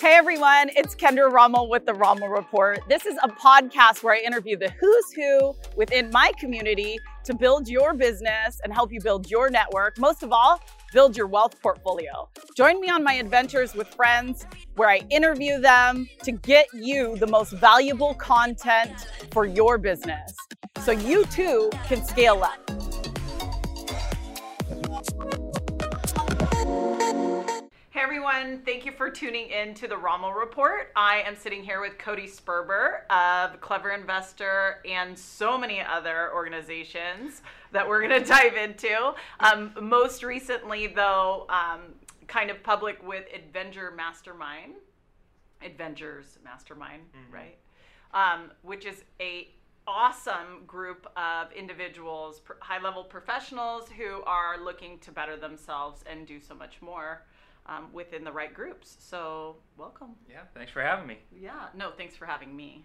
Hey everyone, it's Kendra Rommel with the Rommel Report. This is a podcast where I interview the who's who within my community to build your business and help you build your network. Most of all, build your wealth portfolio. Join me on my adventures with friends where I interview them to get you the most valuable content for your business so you too can scale up. Hey everyone, thank you for tuning in to the Rommel Report. I am sitting here with Cody Sperber of Clever Investor and so many other organizations that we're going to dive into. Um, most recently, though, um, kind of public with Adventure Mastermind, Adventures Mastermind, mm-hmm. right? Um, which is a awesome group of individuals, high level professionals who are looking to better themselves and do so much more um, within the right groups. So, welcome. Yeah, thanks for having me. Yeah, no, thanks for having me.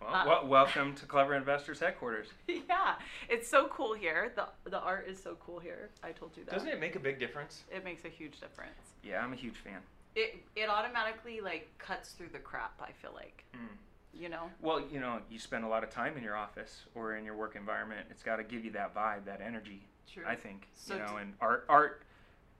Well, uh, well, welcome to Clever Investors headquarters. Yeah, it's so cool here. the The art is so cool here. I told you that. Doesn't it make a big difference? It makes a huge difference. Yeah, I'm a huge fan. It it automatically like cuts through the crap. I feel like. Mm. You know. Well, you know, you spend a lot of time in your office or in your work environment. It's got to give you that vibe, that energy. True. I think. So you know, and art art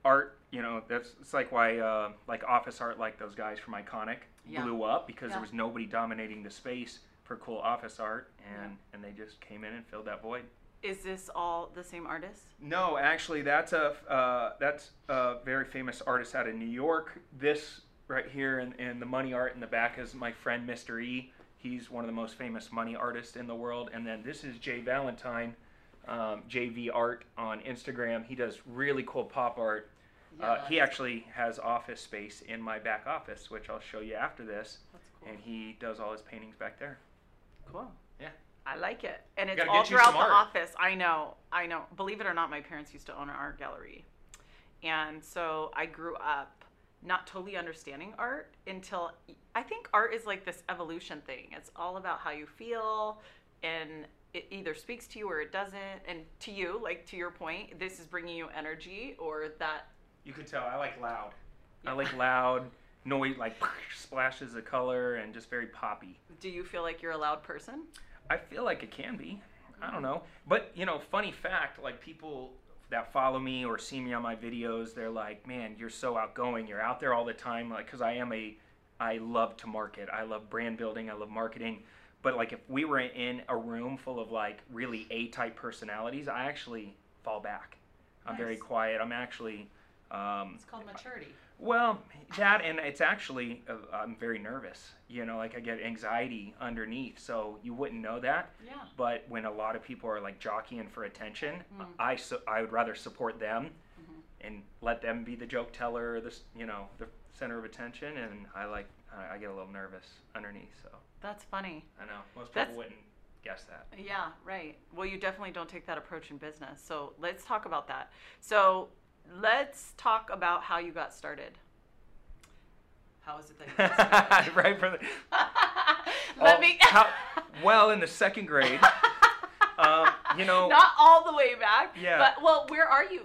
art, you know, that's it's like why uh, like office art, like those guys from Iconic, yeah. blew up because yeah. there was nobody dominating the space for cool office art, and yeah. and they just came in and filled that void. Is this all the same artist? No, actually, that's a uh, that's a very famous artist out of New York. This right here and, in the money art in the back is my friend Mr. E. He's one of the most famous money artists in the world. And then this is Jay Valentine, um, JV Art on Instagram. He does really cool pop art uh, he actually has office space in my back office, which I'll show you after this. Cool. And he does all his paintings back there. Cool. Yeah. I like it. And it's all throughout the art. office. I know. I know. Believe it or not, my parents used to own an art gallery. And so I grew up not totally understanding art until I think art is like this evolution thing. It's all about how you feel and it either speaks to you or it doesn't. And to you, like to your point, this is bringing you energy or that you could tell I like loud. Yeah. I like loud noise, like splashes of color, and just very poppy. Do you feel like you're a loud person? I feel like it can be. I don't know, but you know, funny fact, like people that follow me or see me on my videos, they're like, "Man, you're so outgoing. You're out there all the time." Like, because I am a, I love to market. I love brand building. I love marketing. But like, if we were in a room full of like really A-type personalities, I actually fall back. I'm nice. very quiet. I'm actually um, it's called maturity. Well, that and it's actually uh, I'm very nervous. You know, like I get anxiety underneath, so you wouldn't know that. Yeah. But when a lot of people are like jockeying for attention, mm. I su- I would rather support them mm-hmm. and let them be the joke teller, the you know the center of attention, and I like I, I get a little nervous underneath. So. That's funny. I know most people That's, wouldn't guess that. Yeah, right. Well, you definitely don't take that approach in business. So let's talk about that. So let's talk about how you got started. How is it that you got started? right for the. Let oh, me. how, well, in the second grade. um, you know. Not all the way back. Yeah. But well, where are you?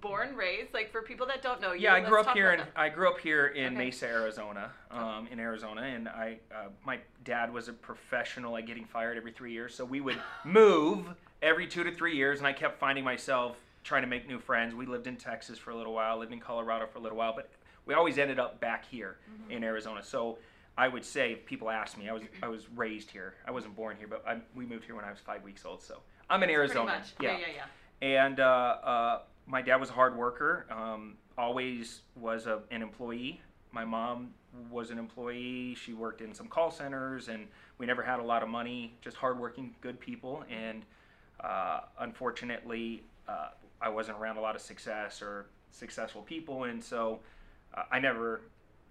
Born, raised, like for people that don't know you. Yeah, I grew up here in. I grew up here in okay. Mesa, Arizona. Um, in Arizona, and I, uh, my dad was a professional at getting fired every three years, so we would move every two to three years, and I kept finding myself trying to make new friends. We lived in Texas for a little while, lived in Colorado for a little while, but we always ended up back here mm-hmm. in Arizona. So I would say, if people ask me, I was I was raised here. I wasn't born here, but I, we moved here when I was five weeks old. So I'm in Arizona. Yeah. yeah, yeah, yeah. And uh, uh, my dad was a hard worker. Um, always was a, an employee. My mom was an employee. She worked in some call centers, and we never had a lot of money. Just hardworking, good people. And uh, unfortunately, uh, I wasn't around a lot of success or successful people, and so uh, I never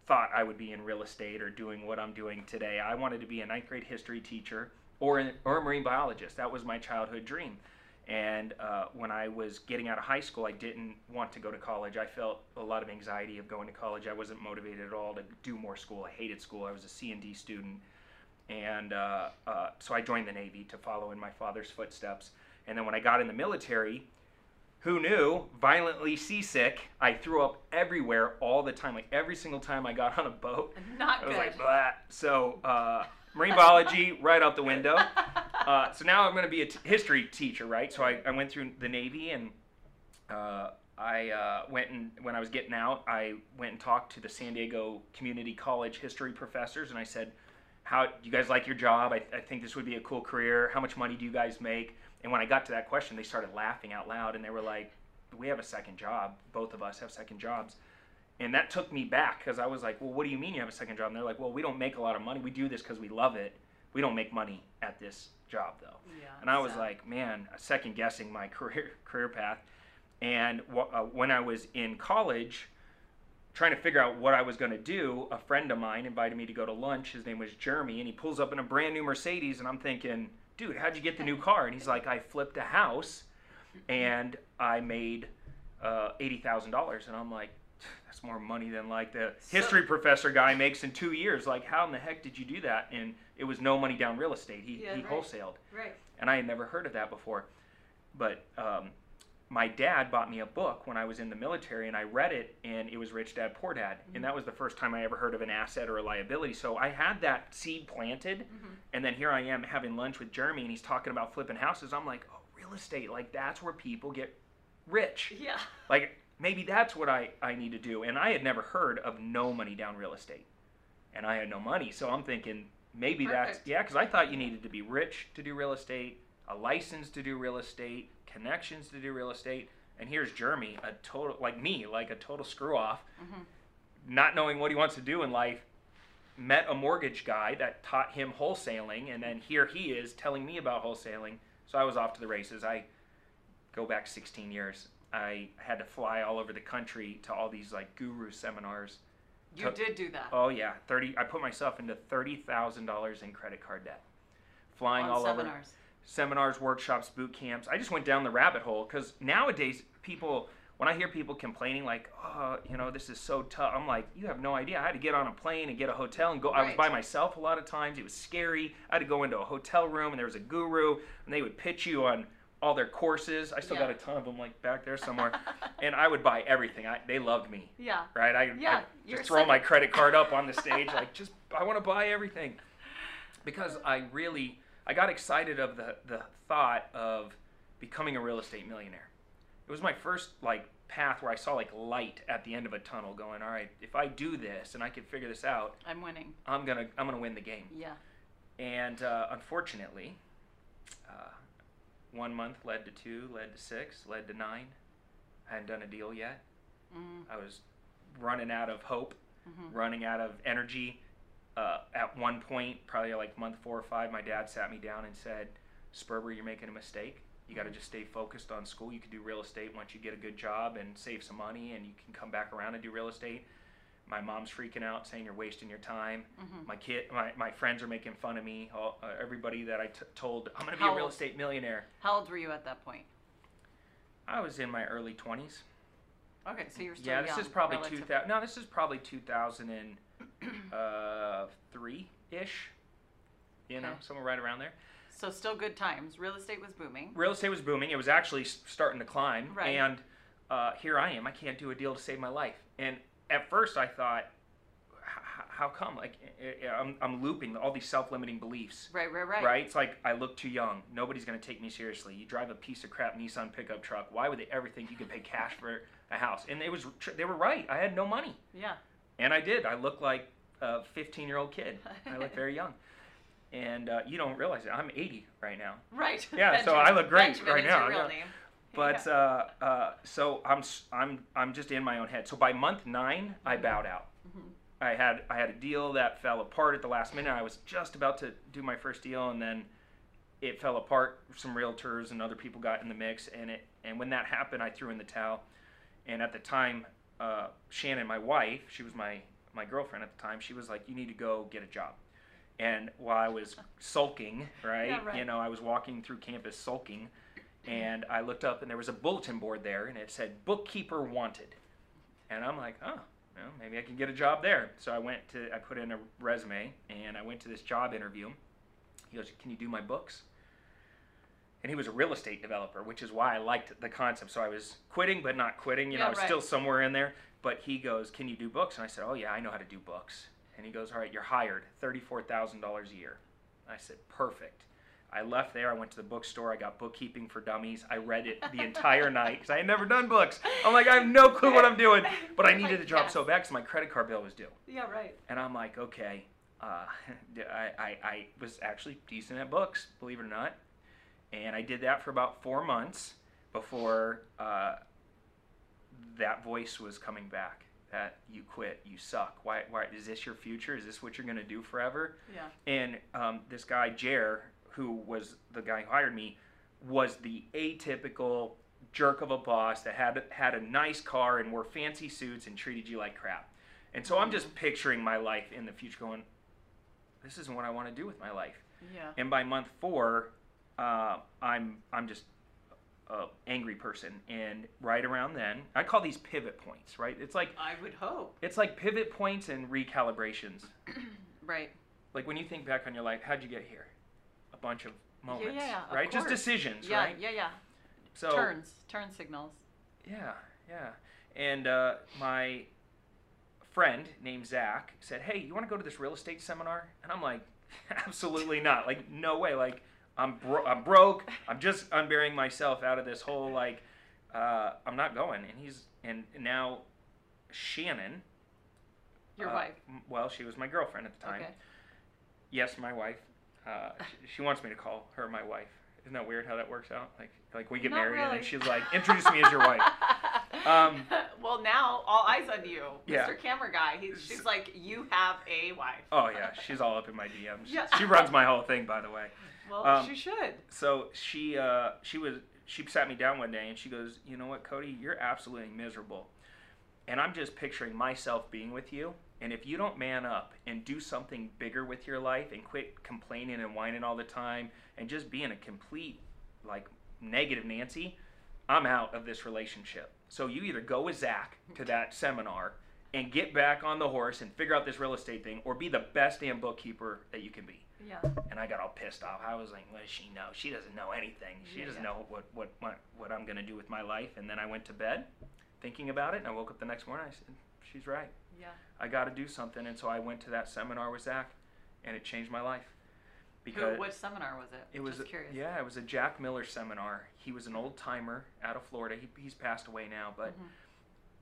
thought I would be in real estate or doing what I'm doing today. I wanted to be a ninth grade history teacher or, or a marine biologist. That was my childhood dream. And uh, when I was getting out of high school, I didn't want to go to college. I felt a lot of anxiety of going to college. I wasn't motivated at all to do more school. I hated school. I was a C and D student, and uh, uh, so I joined the Navy to follow in my father's footsteps. And then when I got in the military, who knew? Violently seasick. I threw up everywhere all the time. Like every single time I got on a boat, Not I was good. like, blah. So, uh, marine biology right out the window. Uh, so now I'm going to be a t- history teacher, right? So I, I went through the Navy and uh, I uh, went and when I was getting out, I went and talked to the San Diego Community College history professors, and I said, "How do you guys like your job? I, I think this would be a cool career. How much money do you guys make?" And when I got to that question, they started laughing out loud, and they were like, "We have a second job. Both of us have second jobs." And that took me back because I was like, "Well, what do you mean you have a second job?" And they're like, "Well, we don't make a lot of money. We do this because we love it. We don't make money at this job, though." Yeah, And I was so- like, man, second guessing my career career path. And uh, when I was in college, trying to figure out what I was going to do, a friend of mine invited me to go to lunch. His name was Jeremy, and he pulls up in a brand new Mercedes, and I'm thinking, dude, how'd you get the new car? And he's like, I flipped a house, and I made uh, eighty thousand dollars, and I'm like. That's more money than like the So- history professor guy makes in two years. Like, how in the heck did you do that? And it was no money down real estate. He, Yeah, he right. wholesaled right. and I had never heard of that before. But um, my dad bought me a book when I was in the military, and I read it, and it was Rich Dad Poor Dad, and mm-hmm. that was the first time I ever heard of an asset or a liability. So I had that seed planted, mm-hmm. and then here I am having lunch with Jeremy, and he's talking about flipping houses. I'm like, oh, real estate, like that's where people get rich. Yeah. Like maybe that's what I, I need to do. And I had never heard of no money down real estate. And I had no money. So I'm thinking maybe that's, yeah, because I thought you needed to be rich to do real estate, a license to do real estate, connections to do real estate. And here's Jeremy, a total, like me, like a total screw off, mm-hmm. not knowing what he wants to do in life. Met a mortgage guy that taught him wholesaling, and then here he is telling me about wholesaling. So I was off to the races. I go back 16 years. I had to fly all over the country to all these like guru seminars. You Took- did do that. Oh yeah, 30 I put myself into $30,000 in credit card debt. Flying on all over seminars. workshops, boot camps. I just went down the rabbit hole cuz nowadays people when I hear people complaining like, "Oh, you know, this is so tough." I'm like, "You have no idea. I had to get on a plane and get a hotel and go I was by myself a lot of times. It was scary. I had to go into a hotel room and there was a guru and they would pitch you on all their courses. I still got a ton of them like back there somewhere. and I would buy everything. I, they loved me Yeah. right? I, Yeah, I just throw my credit card up on the stage, like just I want to buy everything, because I really I got excited of the the thought of becoming a real estate millionaire. It was my first like path where I saw like light at the end of a tunnel, going, all right, if I do this and I can figure this out, I'm winning. I'm gonna I'm gonna win the game. Yeah. And uh, unfortunately, uh, one month led to two, led to six, led to nine. I hadn't done a deal yet. Mm, I was running out of hope, mhm. running out of energy. Uh, at one point, probably like month four or five, my dad sat me down and said, Sperber, you're making a mistake. You got to just stay focused on school. You can do real estate once you get a good job and save some money, and you can come back around and do real estate. My mom's freaking out, saying you're wasting your time. Mhm. My kid, my, my friends are making fun of me. All, uh, everybody that I t- told, I'm going to be How a real old? estate millionaire. How old were you at that point? I was in my early 20s. Okay, so you're still Yeah, this young, is probably relative- 2000. No, this is probably 2003 ish. You know, Okay. somewhere right around there. So still good times. Real estate was booming. Real estate was booming. It was actually s- starting to climb. Right. And uh, here I am. I can't do a deal to save my life. And at first I thought, "H- how come? Like, eh, eh, I'm, I'm looping all these self limiting beliefs. Right, right, right. Right. It's like I look too young. Nobody's gonna take me seriously. You drive a piece of crap Nissan pickup truck. Why would they ever think you could pay cash for a house? And it was tr- they were right. I had no money, Yeah. And I did. I looked like a 15 year old kid. I look very young, and uh, you don't realize it. I'm 80 right now. Right. Yeah, so I look great Benjamin right now, Your real yeah. name. But Yeah. uh, uh, so I'm I'm I'm just in my own head. So by month nine, I bowed out. Mhm. I had I had a deal that fell apart at the last minute. I was just about to do my first deal, and then it fell apart. Some realtors and other people got in the mix, and it and when that happened, I threw in the towel. And at the time, uh, Shannon, my wife, she was my my girlfriend at the time. She was like, "You need to go get a job." And while I was sulking, right, Yeah, right. you know, I was walking through campus sulking, and I looked up and there was a bulletin board there, and it said "bookkeeper wanted," and I'm like, "Oh, well, maybe I can get a job there." So I went to, I put in a resume, and I went to this job interview. He goes, "Can you do my books?" And he was a real estate developer, which is why I liked the concept. So I was quitting, but not quitting. You know, I was right. still somewhere in there. But he goes, "Can you do books?" And I said, "Oh yeah, I know how to do books." And he goes, "All right, you're hired, thirty-four thousand dollars a year." I said, "Perfect." I left there. I went to the bookstore. I got bookkeeping for dummies. I read it the entire night because I had never done books. I'm like, I have no clue what I'm doing, but I needed job yes. so bad because my credit card bill was due. Yeah, right. And I'm like, okay, uh, I, I, I was actually decent at books, believe it or not. And I did that for about four months before uh, that voice was coming back that you quit, you suck. Why, why is this your future? Is this what you're going to do forever? Yeah. And um, this guy, Jer, who was the guy who hired me, was the atypical jerk of a boss that had had a nice car and wore fancy suits and treated you like crap. And so I'm just picturing my life in the future, going, "This isn't what I want to do with my life." Yeah. And by month four, uh, I'm I'm just a angry person. And right around then, I call these pivot points. Right? It's like I would hope. it's like pivot points and recalibrations. Right. Like when you think back on your life, how'd you get here? A bunch of moments, yeah, of right? Just decisions, Yeah, right? yeah, yeah. So Turns, turn signals. yeah, yeah. And uh, my friend named Zach said, "Hey, you want to go to this real estate seminar?" And I'm like, "Absolutely not! Like, no way! Like, I'm bro- I'm broke. I'm just unburying myself out of this whole like, uh, I'm not going." And he's and now Shannon, Your uh, wife. m- Well, she was my girlfriend at the time. Okay. Yes, my wife. Uh, she, she wants me to call her my wife. Isn't that weird how that works out? Like, like we get Not married and really. then she's like, "Introduce me as your wife." Um, well, now all eyes on you, Yeah. Mr. Camera Guy. He's, she's like, you have a wife. Oh yeah, she's all up in my DMs. Yeah. She runs my whole thing, by the way. Well, um, she should. So she uh, she was she sat me down one day and she goes, "You know what, Cody? You're absolutely miserable." And I'm just picturing myself being with you. And if you don't man up and do something bigger with your life and quit complaining and whining all the time and just being a complete like negative Nancy, I'm out of this relationship. So you either go with Zach to that seminar and get back on the horse and figure out this real estate thing, or be the best damn bookkeeper that you can be. Yeah. And I got all pissed off. I was like, "What does she know? She doesn't know anything. She Yeah, doesn't yeah. know what what what, what I'm gonna do with my life." And then I went to bed, thinking about it, and I woke up the next morning. I said, "She's right. Yeah. I got to do something." And so I went to that seminar with Zach, and it changed my life. Who, which seminar was it? It was Just curious. yeah, it was a Jack Miller seminar. He was an old timer out of Florida. He, he's passed away now, but Mhm.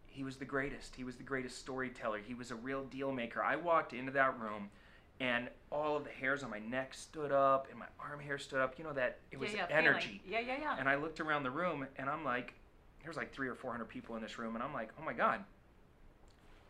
he was the greatest. He was the greatest storyteller. He was a real deal maker. I walked into that room, and all of the hairs on my neck stood up, and my arm hair stood up. You know that it was yeah, yeah, feeling. energy. Yeah, yeah, yeah. And I looked around the room, and I'm like, there's like three or four hundred people in this room, and I'm like, oh my god,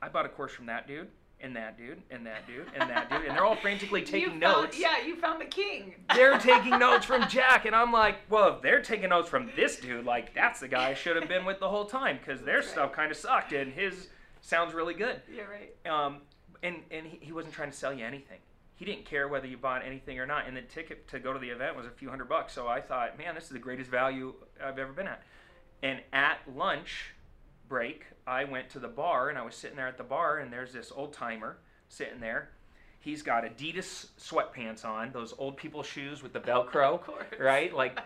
I bought a course from that dude, and that dude, and that dude, and that dude, and they're all frantically You taking found- notes Yeah, you found the king. they're taking notes from Jack, and I'm like, well, if they're taking notes from this dude, like that's the guy I should have been with the whole time because their right. stuff kind of sucked, and his sounds really good. Yeah, right. Um, and and he, he wasn't trying to sell you anything. He didn't care whether you bought anything or not, and the ticket to go to the event was a few hundred bucks. So I thought, man, this is the greatest value I've ever been at. And at lunch break, I went to the bar, and I was sitting there at the bar, and there's this old timer sitting there. He's got Adidas sweatpants on, those old people shoes with the Velcro, Of course. right? Like,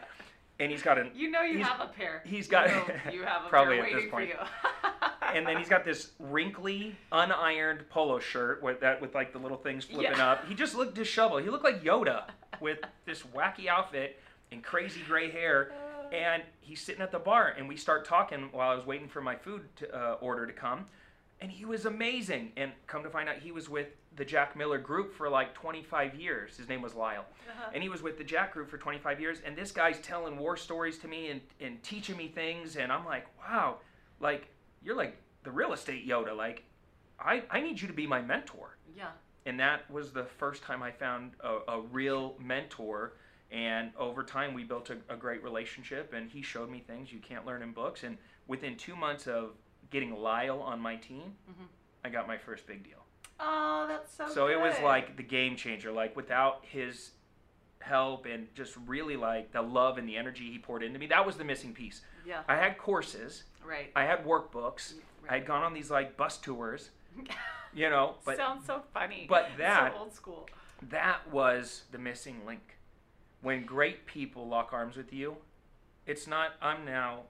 and he's got an You know you have a pair. He's got- know you have a probably pair at this point. and then he's got this wrinkly, unironed polo shirt with that with like the little things flipping Yeah. up. He just looked disheveled. He looked like Yoda with this wacky outfit and crazy gray hair. And he's sitting at the bar, and we start talking while I was waiting for my food to, uh, order to come. And he was amazing. And come to find out, he was with the Jack Miller group for like 25 years. His name was Lyle Uh-huh. and he was with the Jack Group for 25 years. And this guy's telling war stories to me and, and teaching me things. And I'm like, wow, like you're like the real estate Yoda. Like, I, I need you to be my mentor. yeah. And that was the first time I found a, a real mentor. And over time, we built a, a great relationship. And he showed me things you can't learn in books. And within two months of getting Lyle on my team, Mhm. I got my first big deal. Oh, that's so. So it was like the game changer. Like without his help and just really like the love and the energy he poured into me, that was the missing piece. Yeah. I had courses, Right. I had workbooks, I had gone on these like bus tours, you know, but Sounds so funny. but that- so old school. that was the missing link. when great people lock arms with you, it's not, I'm now,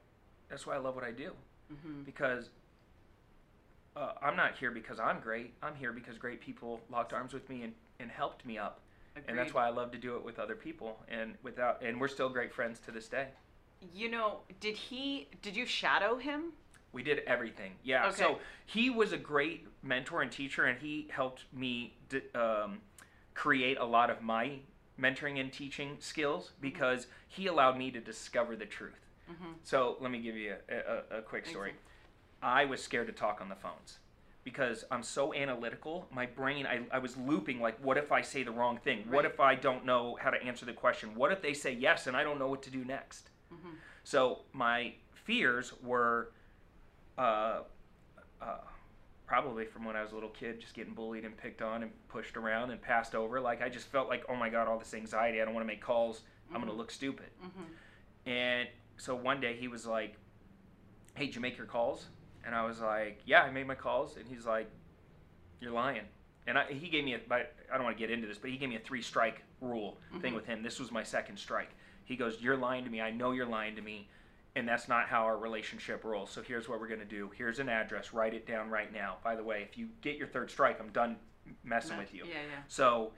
that's why I love what I do. Mm-hmm. Because uh, I'm not here because I'm great. I'm here because great people locked arms with me and, and helped me up. And that's why I love to do it with other people. And without, and we're still great friends to this day. You know, did he? Did you shadow him? We did everything. Yeah. Okay. So he was a great mentor and teacher, and he helped me d- um, create a lot of my mentoring and teaching skills because he allowed me to discover the truth. Mm-hmm. So let me give you a, a, a quick story. I was scared to talk on the phones because I'm so analytical. My brain, I, I was looping like, what if I say the wrong thing? What if I don't know how to answer the question? What if they say yes and I don't know what to do next? Mm-hmm. So my fears were uh, uh, probably from when I was a little kid, just getting bullied and picked on and pushed around and passed over. Like I just felt like, oh my god, all this anxiety. I don't want to make calls. I'm going to look stupid. Mm-hmm. And so one day he was like, "Hey, did you make your calls?" And I was like, "Yeah, I made my calls." And he's like, "You're lying." And I, he gave me a, I don't want to get into this, but he gave me a three strike rule thing Mhm. with him. This was my second strike. He goes, "You're lying to me. I know you're lying to me." And that's not how our relationship rolls. So here's what we're going to do. Here's an address. Write it down right now. By the way, if you get your third strike, I'm done messing with you. Yeah, yeah. So,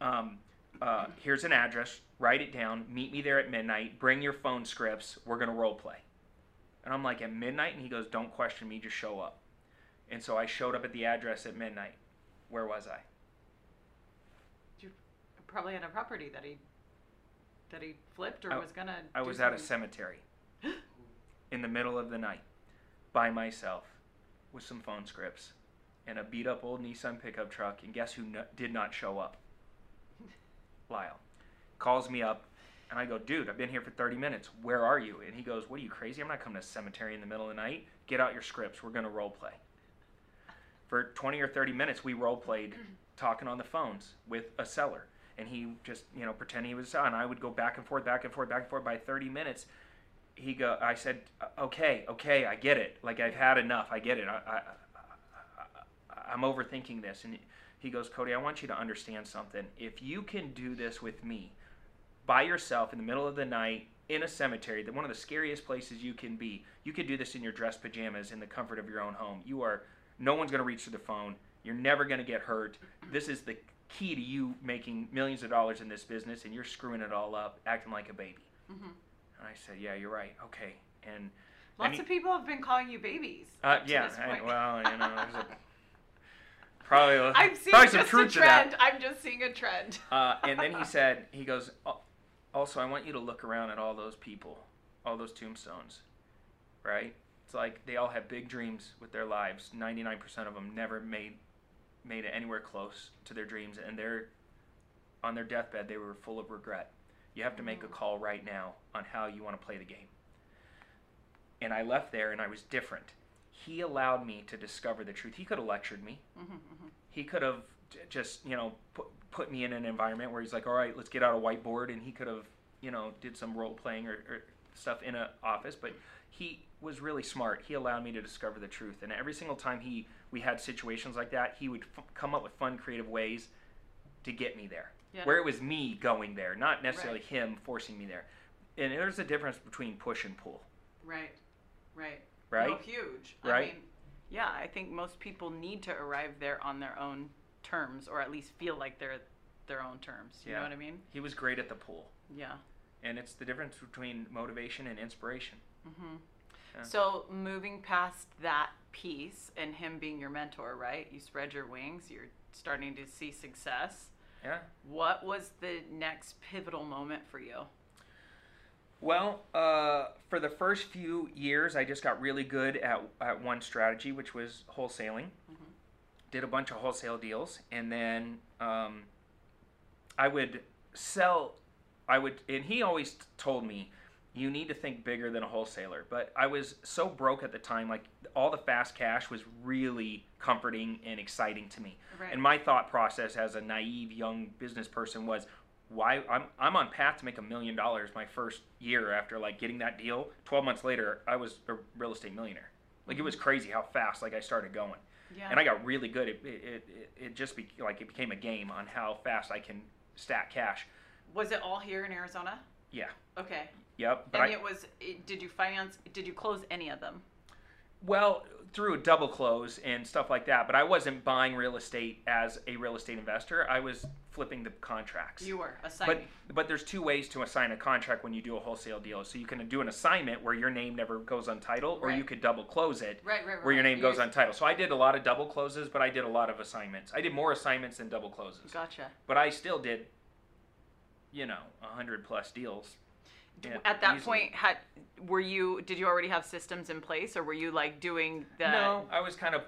um, uh, here's an address. Write it down. Meet me there at midnight. Bring your phone scripts. We're gonna role play. And I'm like, at midnight? And he goes, don't question me. Just show up. And so I showed up at the address at midnight. Where was I? You're Probably on a property that he that he flipped or I- was gonna. I was at a cemetery in the middle of the night by myself with some phone scripts and a beat up old Nissan pickup truck. And guess who no- did not show up? Lyle. Calls me up and I go, dude, I've been here for 30 minutes. Where are you? And he goes, what are you crazy? I'm not coming to a cemetery in the middle of the night. Get out your scripts. We're going to role play. For 20 or 30 minutes, we role played talking on the phones with a seller. And he just, you know, pretending he was, and I would go back and forth, back and forth, back and forth. By 30 minutes, he go, I said, okay, okay, I get it. Like I've had enough. I get it. I, I, I'm overthinking this. And he goes, Cody, I want you to understand something. If you can do this with me by yourself in the middle of the night in a cemetery, that one of the scariest places you can be, you could do this in your dress pajamas in the comfort of your own home. You are, no one's going to reach for the phone. You're never going to get hurt. This is the key to you making millions of dollars in this business, and you're screwing it all up, acting like a baby. Mhm. And I said, Yeah, you're right. Okay. And Lots he- of people have been calling you babies. uh, yeah, I, well, you know, there's a, probably. A, I'm seeing probably some just a truth to that. trend. I'm just seeing a trend. Uh, and then he said, he goes, also, I want you to look around at all those people, all those tombstones, right? It's like they all have big dreams with their lives. 99% of them never made made it anywhere close to their dreams, and they're on their deathbed. They were full of regret. You have to make a call right now on how you want to play the game. And I left there, and I was different. He allowed me to discover the truth. He could have lectured me Mhm, mhm. he could have just you know put, put me in an environment where he's like all right let's get out a whiteboard and he could have you know did some role playing or, or stuff in an office but he was really smart he allowed me to discover the truth and every single time he we had situations like that he would f- come up with fun creative ways to get me there Yeah. where it was me going there not necessarily Right. him forcing me there and there's a difference between push and pull Right. Right. right No, huge. I Right? mean, yeah, I think most people need to arrive there on their own terms, or at least feel like they're their own terms. You Yeah. know what I mean? he was great at the pull Yeah. and it's the difference between motivation and inspiration hmm Yeah. So moving past that piece and him being your mentor, right? You spread your wings. You're starting to see success. yeah What was the next pivotal moment for you? Well, uh, for the first few years, I just got really good at, at one strategy, which was wholesaling. Mhm. Did a bunch of wholesale deals, and then um, I would sell. I would, and he always told me, "You need to think bigger than a wholesaler." But I was so broke at the time; like all the fast cash was really comforting and exciting to me. Right. And my thought process as a naive young business person was, why I'm I'm on path to make a million dollars my first year after like getting that deal. Twelve months later, I was a real estate millionaire. Like it was mm-hmm. crazy how fast like I started going, yeah. and I got really good. It it, it, it just be, like it became a game on how fast I can stack cash. Was it all here in Arizona? Yeah. Okay. Yep. But and I, it was. It, did you finance? Did you close any of them? well, through a double close and stuff like that. But I wasn't buying real estate as a real estate investor. I was flipping the contracts. You were assigning. But but there's two ways to assign a contract when you do a wholesale deal. So you can do an assignment where your name never goes on title, or you could double close it right, right, right. where your name goes Yours- on title. So I did a lot of double closes, but I did a lot of assignments. I did more assignments than double closes. Gotcha. But I still did, you know, a hundred plus deals. Yeah, At that easily. point, had were you? Did you already have systems in place, or were you like doing the? No, I was kind of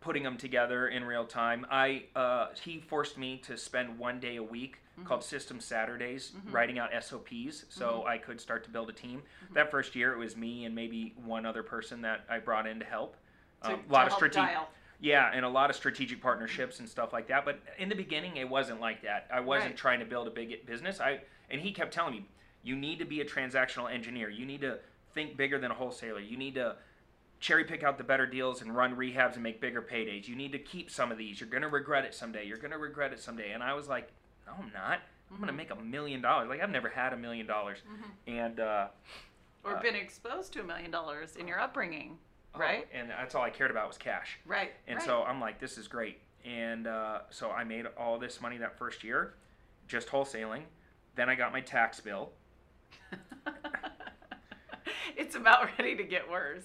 putting them together in real time. I uh, he forced me to spend one day a week Mm-hmm. called System Saturdays writing out SOPs, so I could start to build a team. That first year, it was me and maybe one other person that I brought in to help. Um, a lot of strategic. Yeah, and a lot of strategic partnerships and stuff like that. But in the beginning, it wasn't like that. I wasn't Right. trying to build a big business. I and he kept telling me, you need to be a transactional engineer. You need to think bigger than a wholesaler. You need to cherry pick out the better deals and run rehabs and make bigger paydays. You need to keep some of these. You're gonna regret it someday. You're gonna regret it someday. And I was like, no, I'm not. I'm Mm-hmm. gonna make a million dollars. Like I've never had a million dollars. And uh, Or Uh, been exposed to a million dollars in your upbringing, oh, right? and that's all I cared about was cash. Right. And right. so I'm like, this is great. And uh, so I made all this money that first year, just wholesaling. Then I got my tax bill, it's about ready to get worse.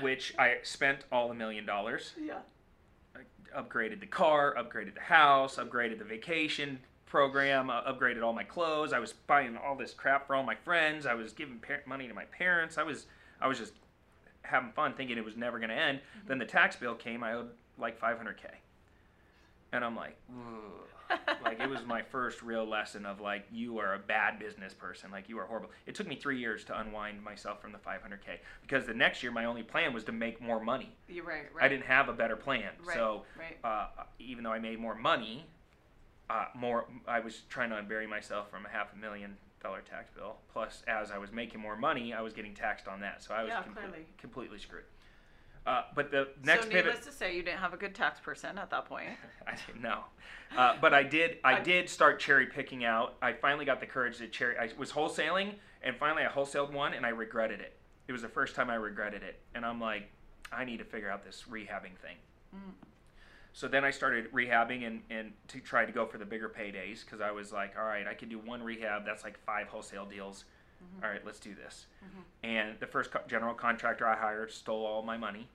which I spent all the million dollars. Yeah. I upgraded the car, upgraded the house, upgraded the vacation program, uh, upgraded all my clothes. I was buying all this crap for all my friends. I was giving par- money to my parents. I was I was just having fun, thinking it was never going to end. Then the tax bill came. I owed like 500k, and I'm like, Ugh. Like it was my first real lesson of like you are a bad business person. Like you are horrible. It took me three years to unwind myself from the 500k because the next year my only plan was to make more money. You're right. Right. I didn't have a better plan. Right, So right. uh, even though I made more money, uh, more I was trying to unbury myself from a half a million dollar tax bill. Plus, as I was making more money, I was getting taxed on that. So I was Yeah, clearly. completely screwed. Uh, but the next so pivot, needless to say, you didn't have a good tax person at that point. I didn't know. Uh, but I did. I I- did start cherry picking out. I finally got the courage to cherry. I was wholesaling, and finally I wholesaled one, and I regretted it. It was the first time I regretted it, and I'm like, I need to figure out this rehabbing thing. So then I started rehabbing and, and to try to go for the bigger paydays because I was like, all right, I can do one rehab. That's like five wholesale deals. All right, let's do this. And the first co- general contractor I hired stole all my money.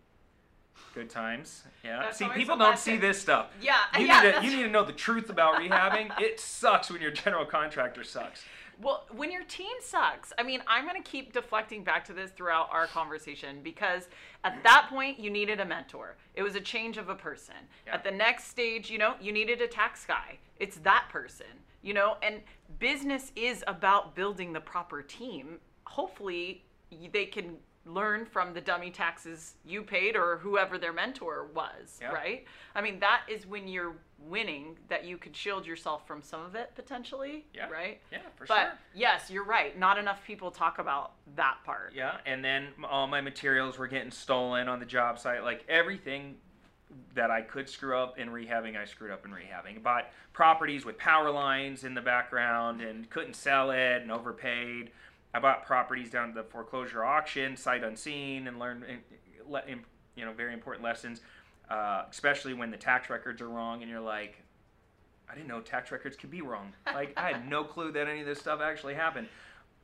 Good times. Yeah. That's see, people don't see this stuff. Yeah, You, yeah, need to, you need to know the truth about rehabbing. it sucks when your general contractor sucks. Well, when your team sucks, I mean, I'm going to keep deflecting back to this throughout our conversation because at that point, you needed a mentor. It was a change of a person. Yeah. At the next stage, you know, you needed a tax guy. It's that person, you know, and business is about building the proper team. Hopefully, they can learn from the dummy taxes you paid or whoever their mentor was, Yeah. right? I mean, that is when you're winning that you could shield yourself from some of it potentially, Yeah. right? Yeah, for sure. But sure. yes, you're right. Not enough people talk about that part. Yeah, and then all my materials were getting stolen on the job site. Like everything that I could screw up in rehabbing, I screwed up in rehabbing. Bought properties with power lines in the background and couldn't sell it and overpaid. I bought properties down at the foreclosure auction, sight unseen, and learned you know very important lessons, uh, especially when the tax records are wrong and you're like, I didn't know tax records could be wrong. Like I had no clue that any of this stuff actually happened.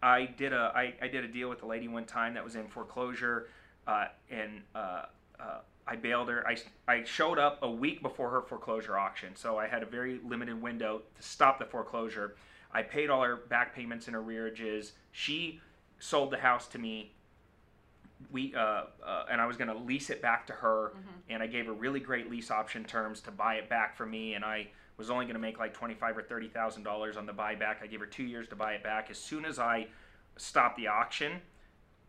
I did a I, I did a deal with a lady one time that was in foreclosure, uh, and uh, uh, I bailed her. I, I showed up a week before her foreclosure auction, so I had a very limited window to stop the foreclosure. I paid all her back payments and arrearages. She sold the house to me. We uh, uh, and I was going to lease it back to her, and I gave her really great lease option terms to buy it back for me, and I was only going to make like twenty five or thirty thousand dollars on the buyback. I gave her two years to buy it back. As soon as I stopped the auction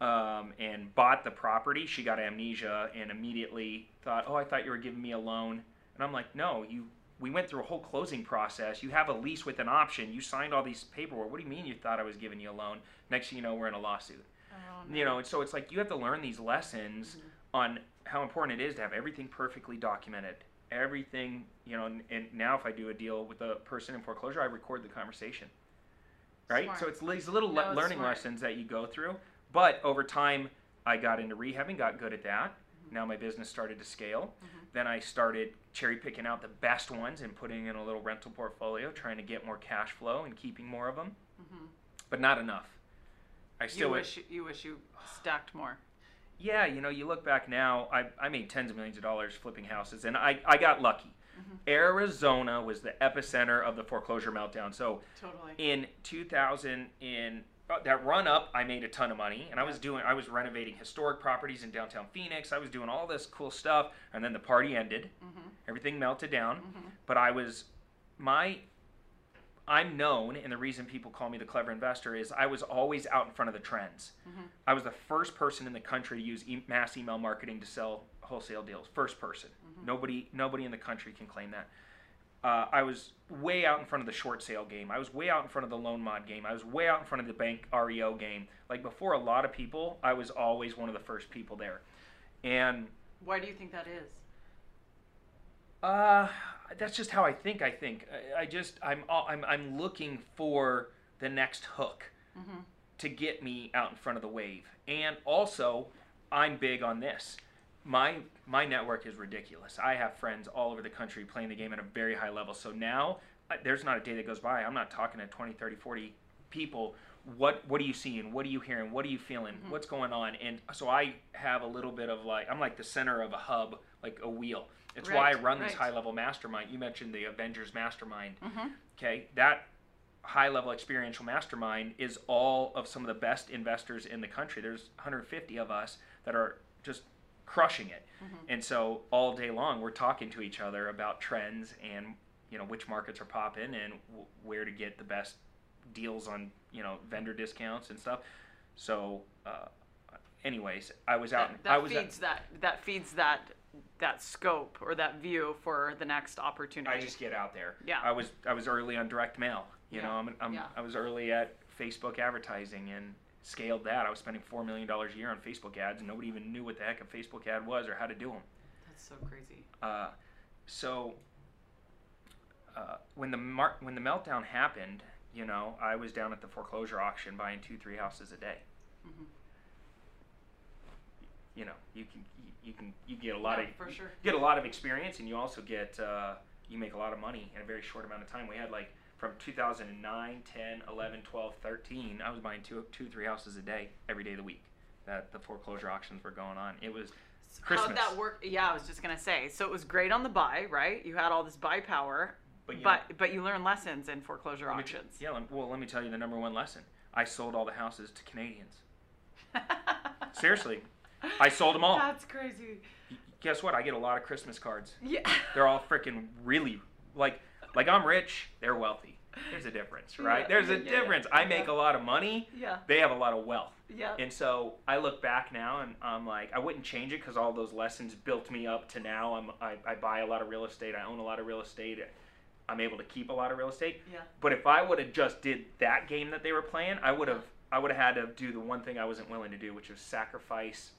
um, and bought the property, she got amnesia and immediately thought, "Oh, I thought you were giving me a loan." And I'm like, "No, you. We went through a whole closing process. You have a lease with an option. You signed all these paperwork. What do you mean you thought I was giving you a loan? Next thing you know, we're in a lawsuit." Oh, no. You know, and so it's like you have to learn these lessons mm-hmm. on how important it is to have everything perfectly documented. Everything, you know, and, and now if I do a deal with a person in foreclosure, I record the conversation. right? Smart. So it's these little No, le- learning smart. lessons that you go through. But over time, I got into rehabbing, got good at that. Mm-hmm. Now my business started to scale. Then I started cherry picking out the best ones and putting in a little rental portfolio, trying to get more cash flow and keeping more of them. But not enough. I You still wish you wish you stacked more. yeah, you know, you look back now, I, I made tens of millions of dollars flipping houses, and I, I got lucky. Arizona was the epicenter of the foreclosure meltdown. So Totally. in 2000, in Uh, that run up, I made a ton of money, and I was doing, I was renovating historic properties in downtown Phoenix. I was doing all this cool stuff, and then the party ended. Mm-hmm. Everything melted down, mm-hmm. but I was, my, I'm known, and the reason people call me the clever investor is I was always out in front of the trends. Mm-hmm. I was the first person in the country to use e- mass email marketing to sell wholesale deals. First person. Mm-hmm. Nobody, nobody in the country can claim that. Uh, I was way out in front of the short sale game. I was way out in front of the loan mod game. I was way out in front of the bank REO game. Like before a lot of people, I was always one of the first people there. And Why do you think that is? uh, that's just how I think. I think I, I just I'm all- I'm I'm looking for the next hook to get me out in front of the wave, and also I'm big on this. My my network is ridiculous. I have friends all over the country playing the game at a very high level. So now uh, there's not a day that goes by I'm not talking to 20, 30, 40 people. What what are you seeing? What are you hearing? What are you feeling? What's going on? And so I have a little bit of like I'm like the center of a hub, like a wheel. It's why I Right, run this high level mastermind. You mentioned the Avengers mastermind. Mm-hmm. Okay, that high level experiential mastermind is all of some of the best investors in the country. There's 150 of us that are just crushing it. And so all day long we're talking to each other about trends and you know which markets are popping and w- where to get the best deals on, you know, vendor discounts and stuff. So uh, anyways, I was out That, that I was feeds that that feeds that that scope or that view for the next opportunity. I just get out there. Yeah. I was I was early on direct mail. You know, I'm, I'm Yeah. I was early at Facebook advertising and scaled that. I was spending four million dollars a year on Facebook ads, and nobody even knew what the heck a Facebook ad was or how to do them. That's so crazy. Uh, so uh, when the mar- when the meltdown happened, you know, I was down at the foreclosure auction buying two three houses a day. Mhm. You know, you can you, you can you get a lot Yeah, of for sure. get a lot of experience and you also get uh, you make a lot of money in a very short amount of time we had like from 2009 10 11 12 13 i was buying two two three houses a day every day of the week that the foreclosure auctions were going on it was Christmas. How'd that work? Yeah, I was just gonna say. So it was great on the buy, right? You had all this buy power, but, you but but you learned lessons in foreclosure know, auctions. yeah well let me tell you the number one lesson i sold all the houses to canadians seriously i sold them all That's crazy. guess what i get a lot of christmas cards Yeah. they're all freaking really like like i'm rich they're wealthy there's a difference right Yeah, there's a yeah, yeah, yeah. difference i make a lot of money Yeah. they have a lot of wealth Yeah. and so i look back now and i'm like i wouldn't change it because all those lessons built me up to now i'm I, I buy a lot of real estate i own a lot of real estate i'm able to keep a lot of real estate Yeah. but if i would have just did that game that they were playing i would have i would have had to do the one thing i wasn't willing to do which was sacrifice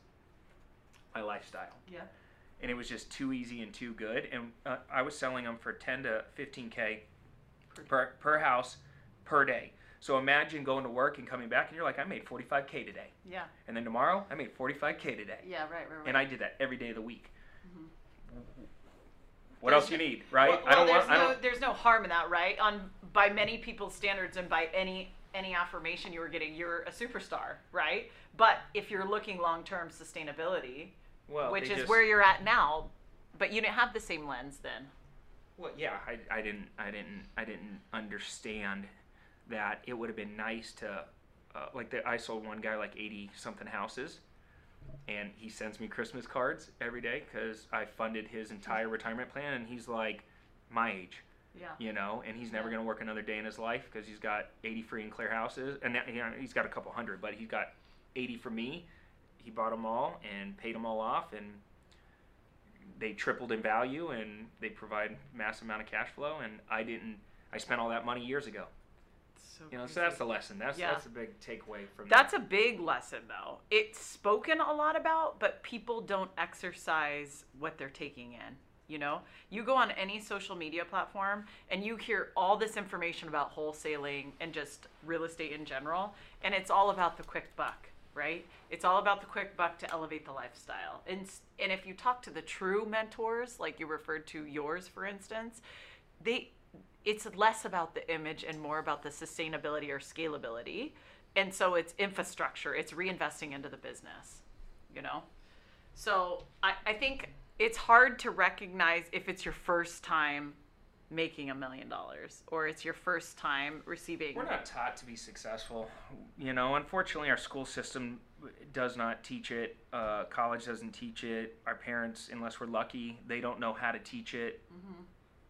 my lifestyle Yeah. And it was just too easy and too good. And uh, I was selling them for 10 to 15k per per house per day. So imagine going to work and coming back, and you're like, I made 45k today, Yeah. and then tomorrow I made 45k today, Yeah. Right. Right. Right. and I did that every day of the week. What There's else you no- need, right? Well, I don't well, want. there's I no don't. there's no harm in that, right? On by many people's standards and by any any affirmation you were getting, you're a superstar, right? But if you're looking long term sustainability, Well, which is just- where you're at now, but you didn't have the same lens then. Well, yeah, I, I didn't, I didn't, I didn't understand that it would have been nice to, uh, like, the, I sold one guy like eighty something houses, and he sends me Christmas cards every day because I funded his entire retirement plan, and he's like my age, Yeah. you know, and he's never Yeah. gonna work another day in his life because he's got eighty free and clear houses, and that, you know, he's got a couple hundred, but he's got eighty for me. He bought them all and paid them all off, and they tripled in value and they provide massive amount of cash flow and I didn't I spent all that money years ago. So You know, so that's the lesson. That's Yeah. that's a big takeaway from That's that. a big lesson, though. It's spoken a lot about, but people don't exercise what they're taking in. You know, you go on any social media platform and you hear all this information about wholesaling and just real estate in general, and it's all about the quick buck, right? It's all about the quick buck to elevate the lifestyle. And and if you talk to the true mentors, like you referred to yours, for instance, they it's less about the image and more about the sustainability or scalability. And so it's infrastructure, it's reinvesting into the business, you know? So I, I think it's hard to recognize if it's your first time making a million dollars or it's your first time receiving We're not taught to be successful. You know, unfortunately, our school system does not teach it. Uh, college doesn't teach it. Our parents, unless we're lucky, they don't know how to teach it. Mm-hmm.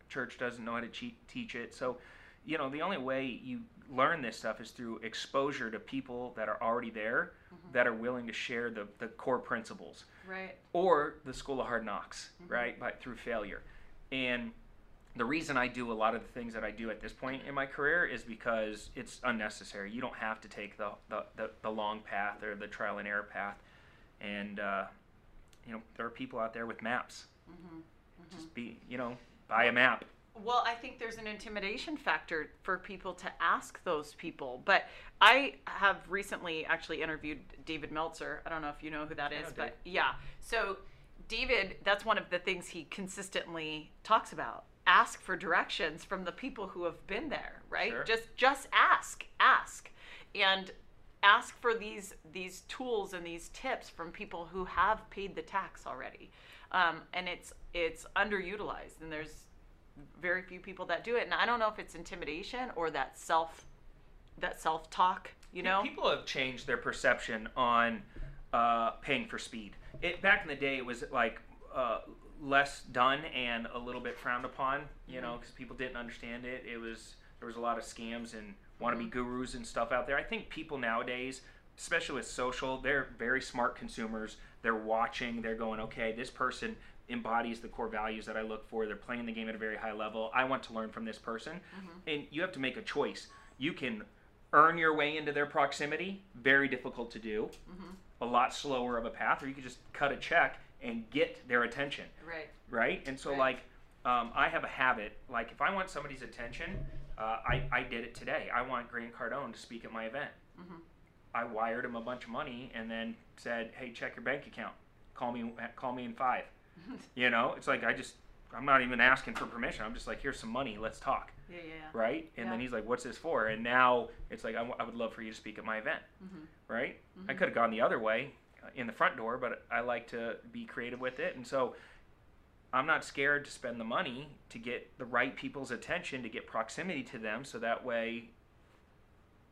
Church doesn't know how to che- teach it. So, you know, the only way you learn this stuff is through exposure to people that are already there mm-hmm. that are willing to share the, the core principles right. or the school of hard knocks, mm-hmm. right? By through failure. And the reason I do a lot of the things that I do at this point in my career is because it's unnecessary. You don't have to take the the, the, the long path or the trial and error path. And uh, you know, there are people out there with maps. Just be, you know, buy a map. Well, I think there's an intimidation factor for people to ask those people. But I have recently actually interviewed David Meltzer. I don't know if you know who that is, but yeah. So, David, that's one of the things he consistently talks about. Ask for directions from the people who have been there, right? Sure. Just just ask, ask. And ask for these these tools and these tips from people who have paid the tax already. Um, and it's it's underutilized and there's very few people that do it and i don't know if it's intimidation or that self that self talk you know people have changed their perception on uh, paying for speed. It back in the day, it was like uh, less done and a little bit frowned upon. You mm-hmm. know, because people didn't understand it. It was there was a lot of scams and wannabe mm-hmm. gurus and stuff out there. I think people nowadays, especially with social, they're very smart consumers. They're watching. They're going, okay, this person embodies the core values that I look for. They're playing the game at a very high level. I want to learn from this person, mm-hmm. and you have to make a choice. You can earn your way into their proximity, very difficult to do, a lot slower of a path, or you could just cut a check and get their attention, right right? And so, Right. like, um, I have a habit, like, if I want somebody's attention, uh, I, I did it today. I want Grant Cardone to speak at my event. I wired him a bunch of money and then said, hey, check your bank account. Call me, call me in five. you know, it's like I just, I'm not even asking for permission. I'm just like, here's some money, let's talk yeah yeah, yeah. right? And then he's like, "What's this for?" And now it's like, I, w- I would love for you to speak at my event, Mm-hmm. right? I could have gone the other way in the front door, but I like to be creative with it, and so I'm not scared to spend the money to get the right people's attention, to get proximity to them, so that way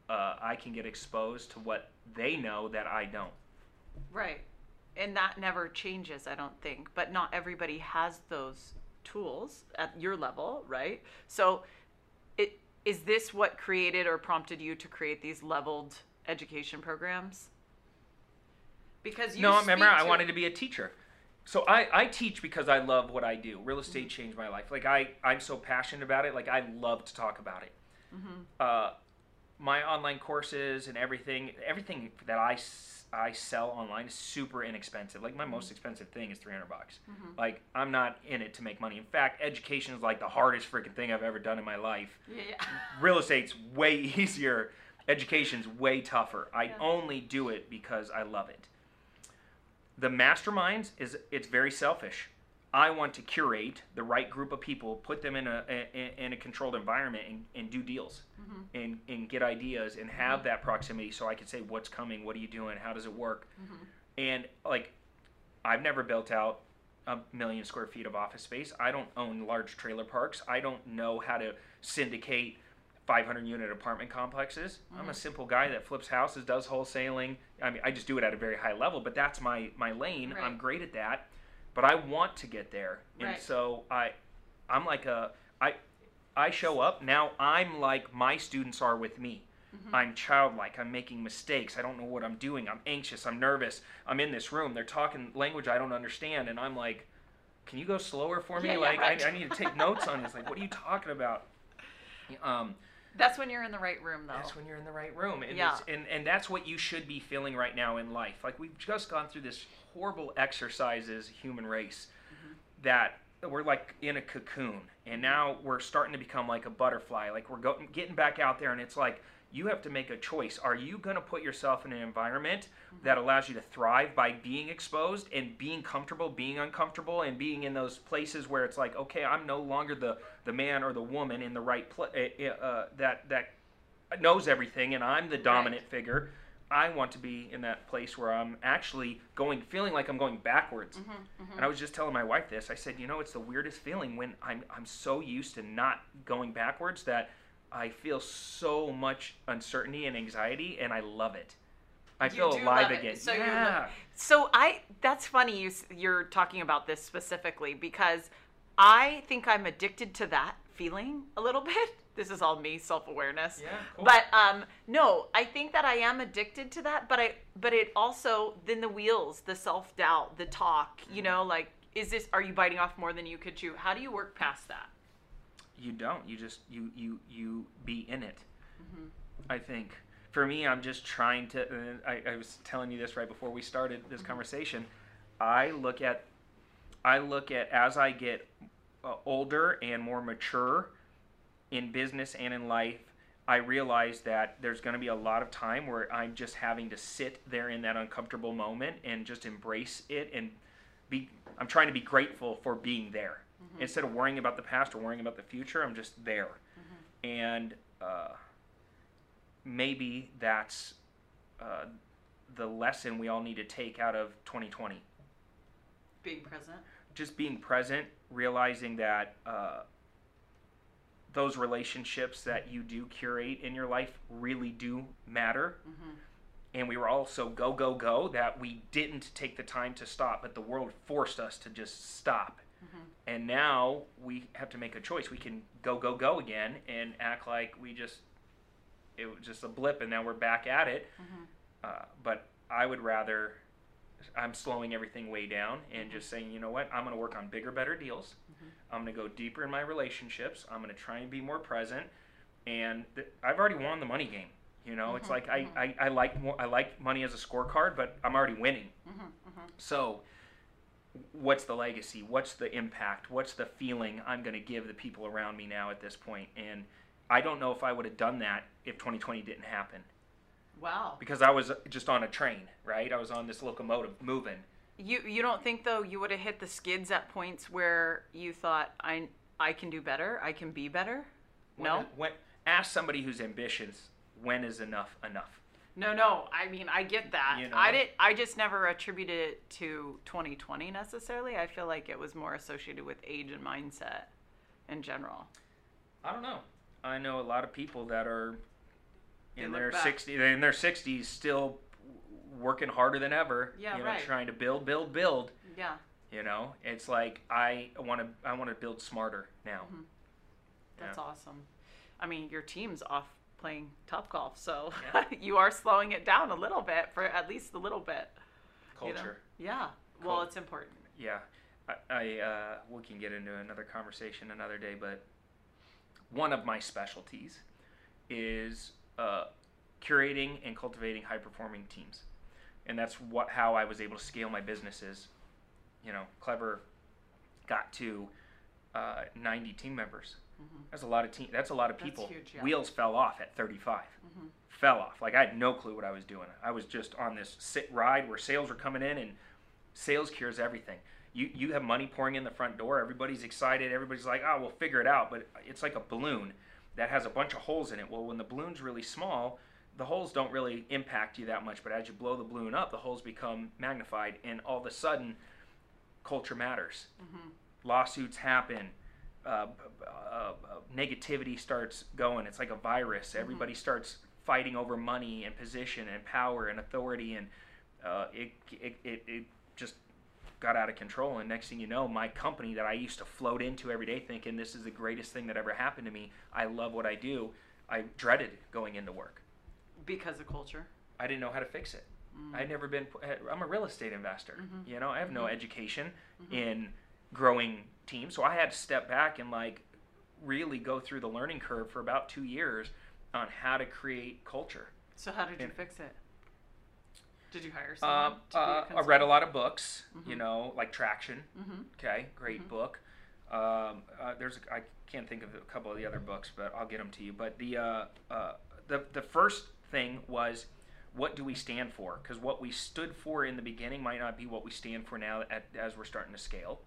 uh, I can get exposed to what they know that I don't. right. And that never changes i don't think. But not everybody has those tools at your level right? So it is this what created or prompted you to create these leveled education programs because you no, remember, I wanted to be a teacher. So I, I teach because I love what I do. Real estate Mm-hmm. changed my life. Like I, I'm so passionate about it. Like I love to talk about it. Mm-hmm. Uh, my online courses and everything, everything that I I sell online is super inexpensive. Like my Mm-hmm. most expensive thing is 300 bucks. Like I'm not in it to make money. In fact, education is like the hardest freaking thing I've ever done in my life yeah, yeah. real estate's way easier. Education's way tougher. I Yeah. only do it because I love it. The masterminds is it's very selfish. I want to curate the right group of people, put them in a, a in a controlled environment, and, and do deals, mm-hmm. and and get ideas, and have mm-hmm. that proximity, so I can say what's coming, what are you doing, how does it work, mm-hmm. and like I've never built out a million square feet of office space. I don't own large trailer parks. I don't know how to syndicate 500 unit apartment complexes. I'm a simple guy that flips houses, does wholesaling. I mean, I just do it at a very high level, but that's my my lane. I'm great at that, but I want to get there, and Right. so I, I'm like a I, I show up now. I'm like my students are with me. Mm-hmm. I'm childlike. I'm making mistakes. I don't know what I'm doing. I'm anxious. I'm nervous. I'm in this room. They're talking language I don't understand, and I'm like, "Can you go slower for me? Yeah, yeah, like, right. I, I need to take notes on this. Like, what are you talking about?" Um, That's when you're in the right room, though. that's when you're in the right room, and, Yeah. and and that's what you should be feeling right now in life. Like we've just gone through this horrible exercise as a human race Mm-hmm. that we're like in a cocoon and now we're starting to become like a butterfly like we're go- getting back out there and it's like you have to make a choice. Are you going to put yourself in an environment that allows you to thrive by being exposed and being comfortable being uncomfortable and being in those places where it's like okay i'm no longer the the man or the woman in the right place uh, that that knows everything and i'm the dominant Right. figure. I want to be in that place where i'm actually going feeling like i'm going backwards. Mm-hmm, and I was just telling my wife this. I said, you know, it's the weirdest feeling when I'm I'm so used to not going backwards that I feel so much uncertainty and anxiety, and I love it. I You feel alive again. So yeah. So I that's funny You you're talking about this specifically because I think I'm addicted to that feeling a little bit. This is all me self-awareness. Yeah, cool. But um no, I think that I am addicted to that, but I but it also then the wheels, the self-doubt, the talk, you know, like is this are you biting off more than you could chew? How do you work past that? You don't. You just you you you be in it. Mm-hmm. I think for me, I'm just trying to. I, I was telling you this right before we started this Mm-hmm. conversation. I look at I look at as I get uh, older and more mature in business and in life. I realize that there's going to be a lot of time where I'm just having to sit there in that uncomfortable moment and just embrace it and be. I'm trying to be grateful for being there instead of worrying about the past or worrying about the future. I'm just there, and uh, maybe that's uh, the lesson we all need to take out of 2020 Being present. just being present, realizing that uh, those relationships that you do curate in your life really do matter. And we were all so go, go, go that we didn't take the time to stop, but the world forced us to just stop. Mm-hmm. And now we have to make a choice. We can go, go, go again and act like we just, it was just a blip and now we're back at it. Mm-hmm. Uh, but I would rather I'm slowing everything way down and mm-hmm. just saying, you know what, I'm going to work on bigger, better deals. I'm going to go deeper in my relationships. I'm going to try and be more present. And th- I've already won the money game. You know, it's like I, I, I like more, I like money as a scorecard, but I'm already winning. So, what's the legacy? What's the impact? What's the feeling I'm going to give the people around me now at this point? And I don't know if I would have done that if 2020 didn't happen Wow. because I was just on a train, right? I was on this locomotive moving. You you don't think though you would have hit the skids at points where you thought I I can do better, I can be better? When No. when ask somebody who's ambitious, when is enough enough? No, no. I mean, I get that. You know? I did. I just never attributed it to 2020 necessarily. I feel like it was more associated with age and mindset in general. I don't know. I know a lot of people that are in their back. 60 in their 60s still working harder than ever, Yeah, you know, right. trying to build build build, Yeah. you know. It's like I want to I want to build smarter now. Mm-hmm. That's Yeah. awesome. I mean, your team's off playing Topgolf, so Yeah. you are slowing it down a little bit for at least a little bit. you know? Culture. Yeah. Well, it's important. Yeah, I, I uh, we can get into another conversation another day, but one of my specialties is uh, curating and cultivating high performing teams, and that's what how I was able to scale my businesses. You know, clever got to uh, 90 team members. That's a lot of team. That's a lot of Mm-hmm. People. huge, yeah. Mm-hmm. Wheels fell off at 35. Fell off. Like I had no clue what I was doing. I was just on this sit ride where sales were coming in, and sales cures everything. You you have money pouring in the front door. Everybody's excited. Everybody's like, oh, we'll figure it out. But it's like a balloon that has a bunch of holes in it. Well, when the balloon's really small, the holes don't really impact you that much. But as you blow the balloon up, the holes become magnified, and all of a sudden, culture matters. Lawsuits happen. Uh, uh, negativity starts going. It's like a virus. Everybody starts fighting over money and position and power and authority, and uh, it, it, it, it just got out of control. And next thing you know, my company that I used to float into every day thinking this is the greatest thing that ever happened to me, I love what I do, I dreaded going into work. Because of culture. I didn't know how to fix it. I'd never been. I'm a real estate investor. You know, I have no education in growing team. so I had to step back and like really go through the learning curve for about two years on how to create culture. So how did you And- fix it? Did you hire Uh, someone? to be a uh, I read a lot of books. You know, like Traction. Mhm. Okay, great book. Um, uh, there's I can't think of a couple of the other books, but I'll get them to you. But the uh, uh, the the first thing was what do we stand for? Because what we stood for in the beginning might not be what we stand for now at, as we're starting to scale.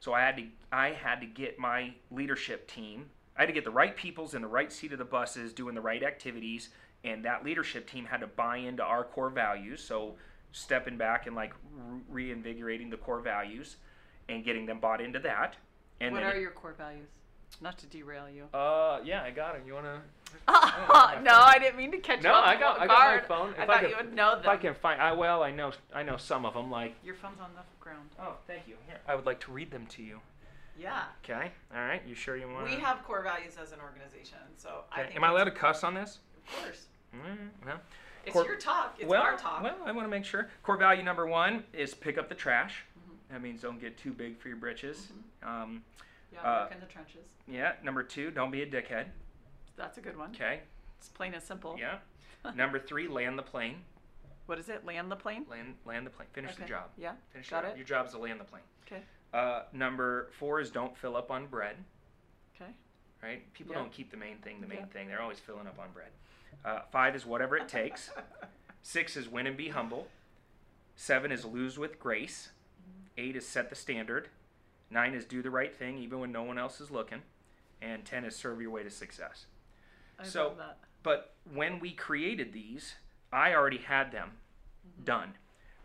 So I had to I had to get my leadership team. I had to get the right peoples in the right seat of the buses, doing the right activities, and that leadership team had to buy into our core values. So stepping back and like re- reinvigorating the core values and getting them bought into that. And what then are it- your core values? Not to derail you. Uh, yeah, I got it. You wanna? no, I didn't mean to catch you No, off I got, I got my phone. I If thought could- you would know If I can find, I well, I know, I know some of them. Like, Your phone's on the ground. oh, thank you. Here, I would like to read them to you. Yeah. Okay. All right. You sure you want? We have core values as an organization, so I think Am I allowed to cuss on this? Of course. Mm, well, It's Core- your talk. It's well, our talk. well, I want to make sure. Core value number one is pick up the trash. Mm-hmm. That means don't get too big for your britches. Um, yeah, uh, work in the trenches. yeah. Number two, don't be a dickhead. That's a good one. Okay. It's plain and simple. Yeah. number three, land the plane. What is it? Land the plane? Land, land the plane. Finish the job. Yeah. Finish Got your, it. Your job is to land the plane. Okay. Uh, number four is don't fill up on bread. Okay. Right? People Yeah. don't keep the main thing the main Yeah. thing. They're always filling up on bread. Uh, five is whatever it takes. Six is win and be humble. Seven is lose with grace. Eight is set the standard. Nine is do the right thing even when no one else is looking. And ten is serve your way to success. I So- love that. But when we created these, I already had them mm-hmm. done.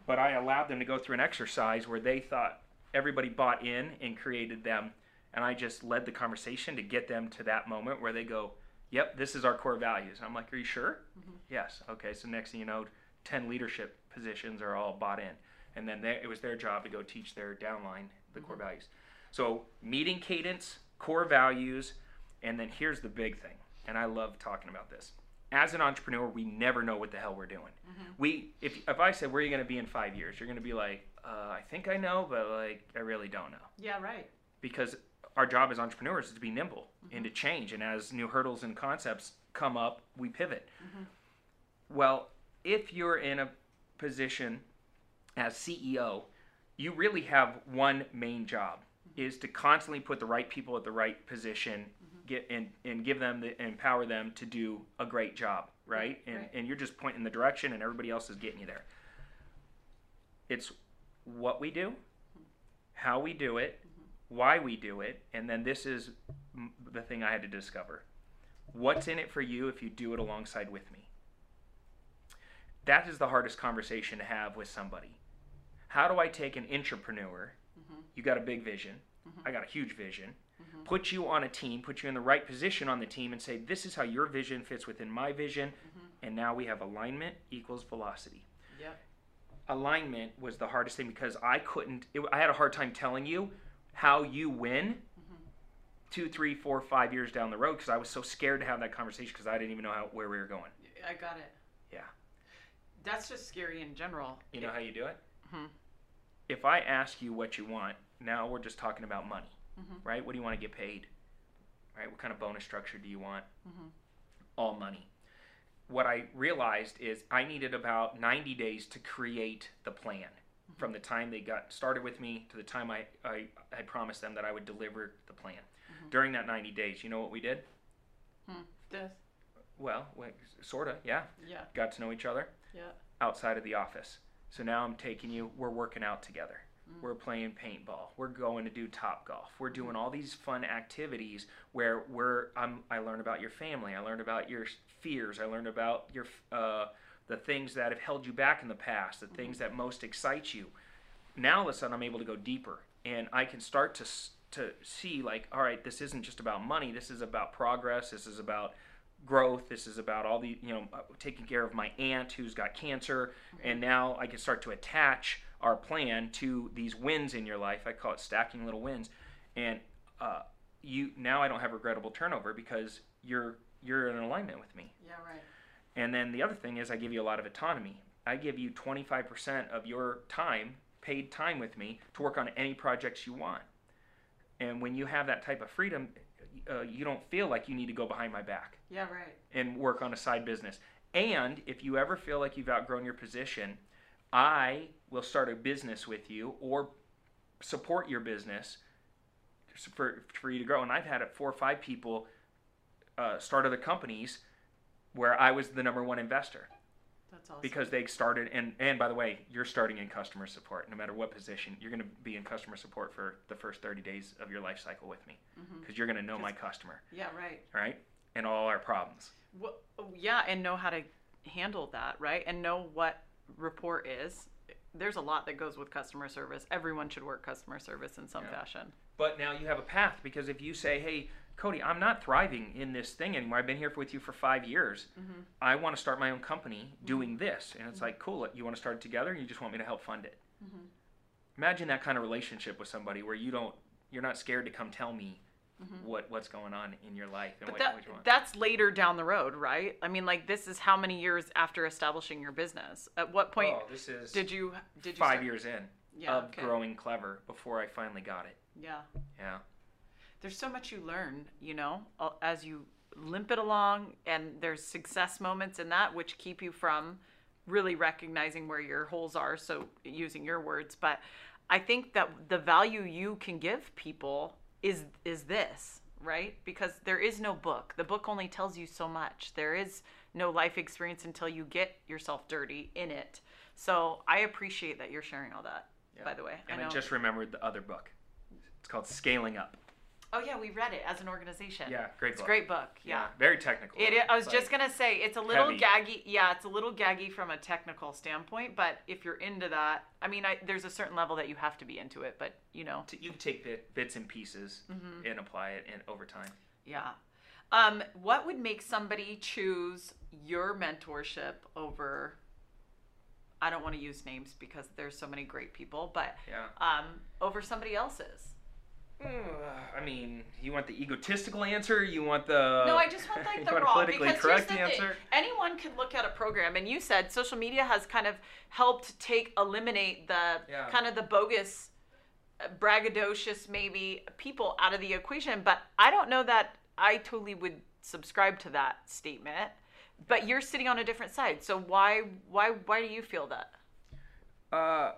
But I allowed them to go through an exercise where they thought everybody bought in and created them. And I just led the conversation to get them to that moment where they go, Yep, this is our core values. And I'm like, Are you sure? Mm-hmm. Yes. Okay. So next thing you know, 10 leadership positions are all bought in. And then they, it was their job to go teach their downline the core mm-hmm. values. So meeting cadence, core values, and then here's the big thing. And I love talking about this. As an entrepreneur, we never know what the hell we're doing. Mm-hmm. We, if, if I said, where are you going to be in five years? You're going to be like, uh, I think I know, but like, I really don't know Yeah, right. because our job as entrepreneurs is to be nimble and mm-hmm. to change. And as new hurdles and concepts come up, we pivot. Mm-hmm. Well, if you're in a position as CEO, you really have one main job is to constantly put the right people at the right position get and, and give them the empower them to do a great job right? And, Right. and you're just pointing the direction and everybody else is getting you there. It's what we do how we do it mm-hmm. why we do it and then this is the thing i had to discover. What's in it for you if you do it alongside with me? That is the hardest conversation to have with somebody. How do i take an entrepreneur? Mm-hmm. You got a big vision. Mm-hmm. I got a huge vision Mm-hmm. put you on a team put you in the right position on the team and say this is how your vision fits within my vision mm-hmm. and now we have alignment equals velocity Yep. alignment was the hardest thing because I couldn't. It, I had a hard time telling you how you win mm-hmm. two, three, four, five years down the road because I was so scared to have that conversation because I didn't even know how where we were going. I got it. Yeah. That's just scary in general. You know how you do it? Mhm. If I ask you what you want, now we're just talking about money, Mm-hmm. right? What do you want to get paid? Right? What kind of bonus structure do you want? Mm-hmm. All money. What I realized is I needed about 90 days to create the plan mm-hmm. from the time they got started with me to the time I, I, I promised them that I would deliver the plan. During that 90 days, you know what we did? Hmm. This. Well, sort of, yeah. Yeah. Got to know each other. Yeah. outside of the office. So now I'm taking you, we're working out together. We're playing paintball. We're going to do Topgolf. We're doing all these fun activities where we're I'm, I learn about your family. I learned about your fears. I learned about your uh, the things that have held you back in the past, the things that most excite you. Now all of a sudden I'm able to go deeper and I can start to to see like, all right, this isn't just about money. This is about progress. This is about growth. This is about all the, you know, uh, taking care of my aunt who's got cancer. And now I can start to attach our plan to these wins in your life. I call it stacking little wins. And uh, you now I don't have regrettable turnover because you're you're in alignment with me. Yeah. Right. And then the other thing is I give you a lot of autonomy. I give you 25% of your time, paid time with me to work on any projects you want. And when you have that type of freedom, uh, you don't feel like you need to go behind my back Yeah. Right. and work on a side business. And if you ever feel like you've outgrown your position, I will start a business with you or support your business for for you to grow. And I've had it four or five people uh, start other companies where I was the number one investor That's awesome. because they started and and by the way you're starting in customer support no matter what position you're going to be in customer support for the first 30 days of your life cycle with me mm-hmm. because you're going to know my customer yeah, right. right and all our problems Well, oh, yeah, and know how to handle that, right? And know what rapport is. There's a lot that goes with customer service. Everyone should work customer service in some Yeah. fashion. but now you have a path because if you say hey cody i'm not thriving in this thing anymore. I've been here with you for five years. Mm-hmm. I want to start my own company mm-hmm. doing this. And it's mm-hmm. like cool you want to start it together? And you just want me to help fund it. Imagine that kind of relationship with somebody where you don't you're not scared to come tell me Mm-hmm. what what's going on in your life and But what, that, what you want that's later down the road, right? I mean, like this is how many years after establishing your business? At what point oh, this is did you did you five start- years in Yeah, of okay. growing clever before i finally got it Yeah. yeah there's so much you learn, you know, as you limp it along, and there's success moments in that which keep you from really recognizing where your holes are. So, using your words, but I think that the value you can give people is is this, right? Because there is no book. The book only tells you so much. There is no life experience until you get yourself dirty in it. So, I appreciate that you're sharing all that. By the way, and I I, just remembered the other book it's called scaling up oh yeah, we read it as an organization. yeah great It's a book great book. yeah. very technical It, I was just gonna say it's a little heavy. gaggy. Yeah, it's a little gaggy from a technical standpoint, but if you're into that, I mean, I, there's a certain level that you have to be into it. But you know, you can take bit, bits and pieces Mm-hmm. and apply it in over time. yeah. Um, what would make somebody choose your mentorship over? I don't want to use names because there's so many great people, but Yeah. um, over somebody else's. I mean, you want the egotistical answer? You want the No, I just want like the raw politically because correct here's the thing. answer? Anyone can look at a program, and you said social media has kind of helped take eliminate the Yeah. kind of the bogus, uh, braggadocious maybe people out of the equation. But I don't know that I totally would subscribe to that statement. But you're sitting on a different side, so why why why do you feel that? Uh,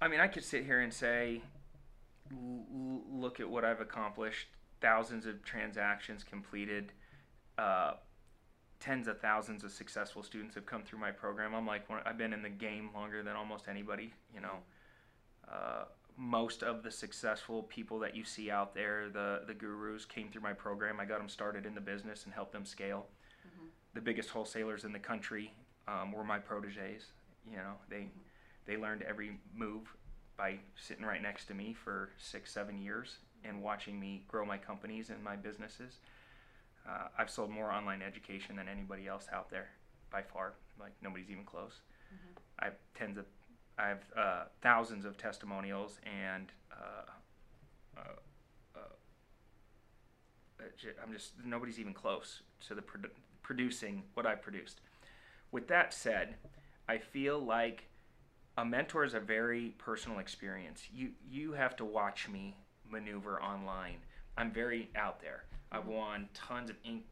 I mean, I could sit here and say, l- look at what I've accomplished. Thousands of transactions completed. Uh, tens of thousands of successful students have come through my program. I'm like, I've been in the game longer than almost anybody. You know, uh, most of the successful people that you see out there, the the gurus, came through my program. I got them started in the business and helped them scale. The biggest wholesalers in the country um, were my proteges. You know, they they learned every move by sitting right next to me for six, seven years and watching me grow my companies and my businesses. Uh, I've sold more online education than anybody else out there by far. Like nobody's even close. I have tens of, I have uh, thousands of testimonials and uh, uh, uh, uh, I'm just nobody's even close to the produ- producing what I've produced. With that said, I feel like a mentor is a very personal experience. You you have to watch me maneuver online. I'm very out there. I've won tons of ink.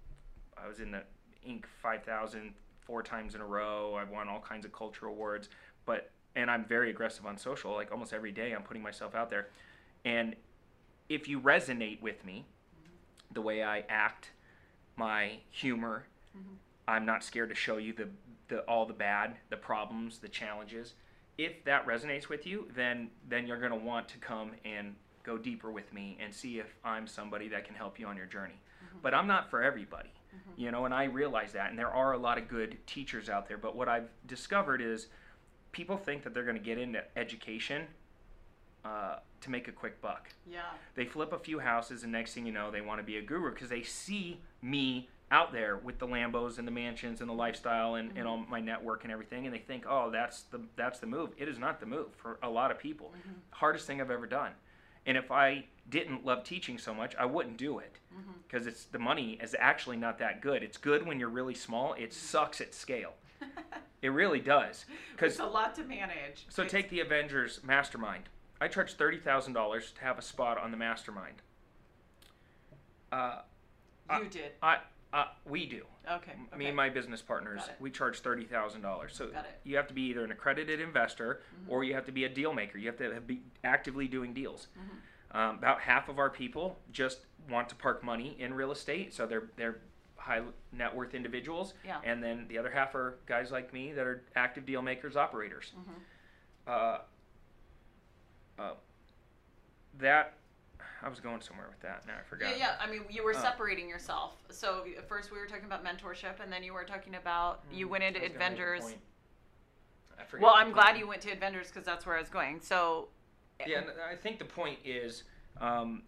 I was in the Inc. 5000 four times in a row. I've won all kinds of cultural awards, but and I'm very aggressive on social. Like almost every day, I'm putting myself out there. And if you resonate with me, the way I act, my humor, mm-hmm. I'm not scared to show you the, the all the bad, the problems, the challenges. If that resonates with you, then then you're going to want to come and go deeper with me and see if I'm somebody that can help you on your journey. But I'm not for everybody. You know, and I realize that and there are a lot of good teachers out there, but what I've discovered is people think that they're going to get into education uh, to make a quick buck Yeah. they flip a few houses and next thing you know they want to be a guru because they see me out there with the lambos and the mansions and the lifestyle and, and mm-hmm. all my network and everything and they think oh that's the that's the move. It is not the move for a lot of people. Mm-hmm. Hardest thing i've ever done. And if i didn't love teaching so much i wouldn't do it. Mm-hmm. Because it's the money is actually not that good. It's good when you're really small. It sucks at scale. It really does. Because It's a lot to manage. so It's- take the Avengers Mastermind. I charge thirty thousand dollars to have a spot on the Mastermind. Uh, you I- did. I, uh, we do. Okay. Me and my business partners, we charge thirty thousand dollars. So. Mm-hmm. you have to be either an accredited investor or you have to be a deal maker. You have to be actively doing deals. Mm-hmm. Um, about half of our people just want to park money in real estate, so they're they're high net worth individuals, Yeah. and then the other half are guys like me that are active deal makers, operators. Mhm. Uh, uh, that I was going somewhere with that. Now I forgot. Yeah, yeah. I mean, you were Uh. separating yourself. So first we were talking about mentorship, and then you were talking about you Mm, went into I was gonna make a Adventures. I forget Well, I'm glad point. you went to Adventures because that's where I was going. So Yeah, and I think the point is, um,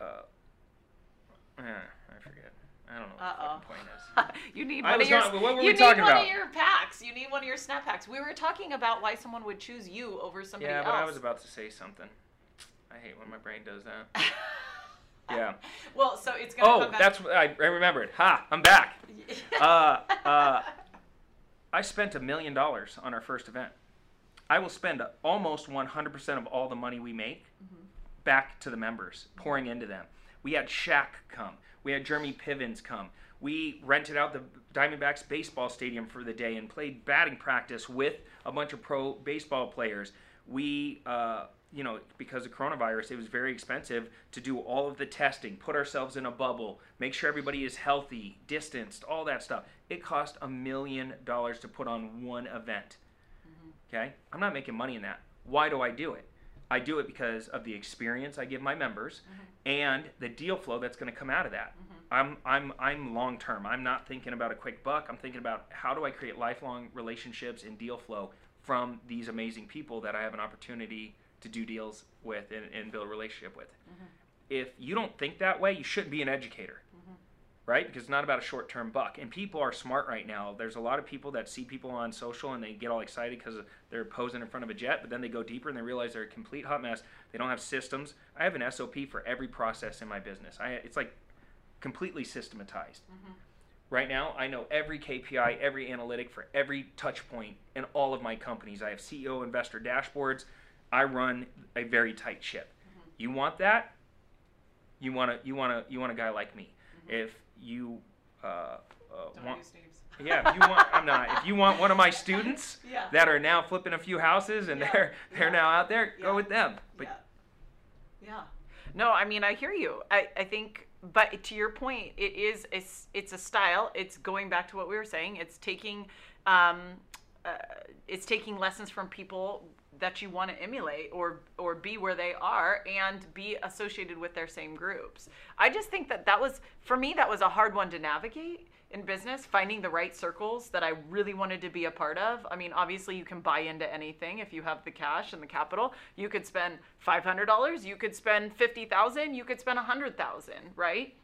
uh, eh, I forget. I don't know what Uh-oh. the point is. you need one of your not- what were you we need one of your packs. You need one of your snap packs. We were talking about why someone would choose you over somebody yeah, else. but I was about to say something. I hate when my brain does that. Yeah. well, so it's gonna Oh, come back. that's what I, I remembered. Ha! I'm back. Uh, uh, I spent a million dollars on our first event. I will spend almost 100% of all the money we make Mm-hmm. back to the members, pouring into them. We had Shaq come. We had Jeremy Pivens come. We rented out the Diamondbacks baseball stadium for the day and played batting practice with a bunch of pro baseball players. We, uh, you know, because of coronavirus, it was very expensive to do all of the testing, put ourselves in a bubble, make sure everybody is healthy, distanced, all that stuff. It cost a million dollars to put on one event. Mm-hmm. Okay? I'm not making money in that. Why do I do it? I do it because of the experience I give my members mm-hmm. and the deal flow that's going to come out of that. Mm-hmm. I'm I'm I'm long term. I'm not thinking about a quick buck. I'm thinking about how do I create lifelong relationships and deal flow from these amazing people that I have an opportunity to do deals with and, and build a relationship with. Mm-hmm. If you don't think that way, you shouldn't be an educator mm-hmm. right? Because it's not about a short term buck. And people are smart right now. There's a lot of people that see people on social and they get all excited because they're posing in front of a jet, but then they go deeper and they realize they're a complete hot mess. They don't have systems. I have an SOP for every process in my business. I, it's like completely systematized. Mm-hmm. Right now, I know every KPI, every analytic for every touch point in all of my companies. I have CEO investor dashboards. I run a very tight ship. You want that? You want to you want to you want a guy like me. If you uh, uh, Don't want, use yeah, if you want, I'm not. If you want one of my students Yeah. that are now flipping a few houses and Yeah, they're they're yeah, now out there, yeah, go with them. But yeah. Yeah. No, I mean I hear you. I, I think but to your point, it is it's it's a style. It's going back to what we were saying. It's taking um uh, it's taking lessons from people that you want to emulate or or be where they are and be associated with their same groups. I just think that that was for me that was a hard one to navigate in business finding the right circles that I really wanted to be a part of. I mean, obviously you can buy into anything if you have the cash and the capital. You could spend $500, you could spend 50,000, you could spend 100,000, right?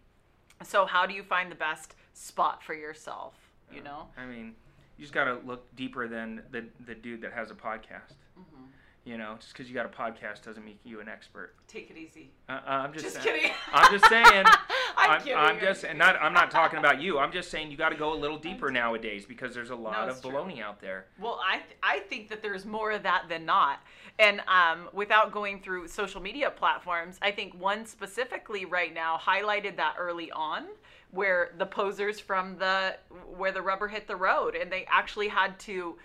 So how do you find the best spot for yourself, you know? I mean, you just got to look deeper than the the dude that has a podcast. Mm-hmm. You know, just because you got a podcast doesn't make you an expert. Take it easy. Uh, I'm just, Just saying, kidding. I'm just saying. I'm I'm, kidding, I'm just kidding. not. I'm not talking about you. I'm just saying you got to go a little deeper nowadays because there's a lot it's of true. baloney out there. Well, I th- I think that there's more of that than not. And um, without going through social media platforms, I think one specifically right now highlighted that early on, where the posers from the where the rubber hit the road, and they actually had to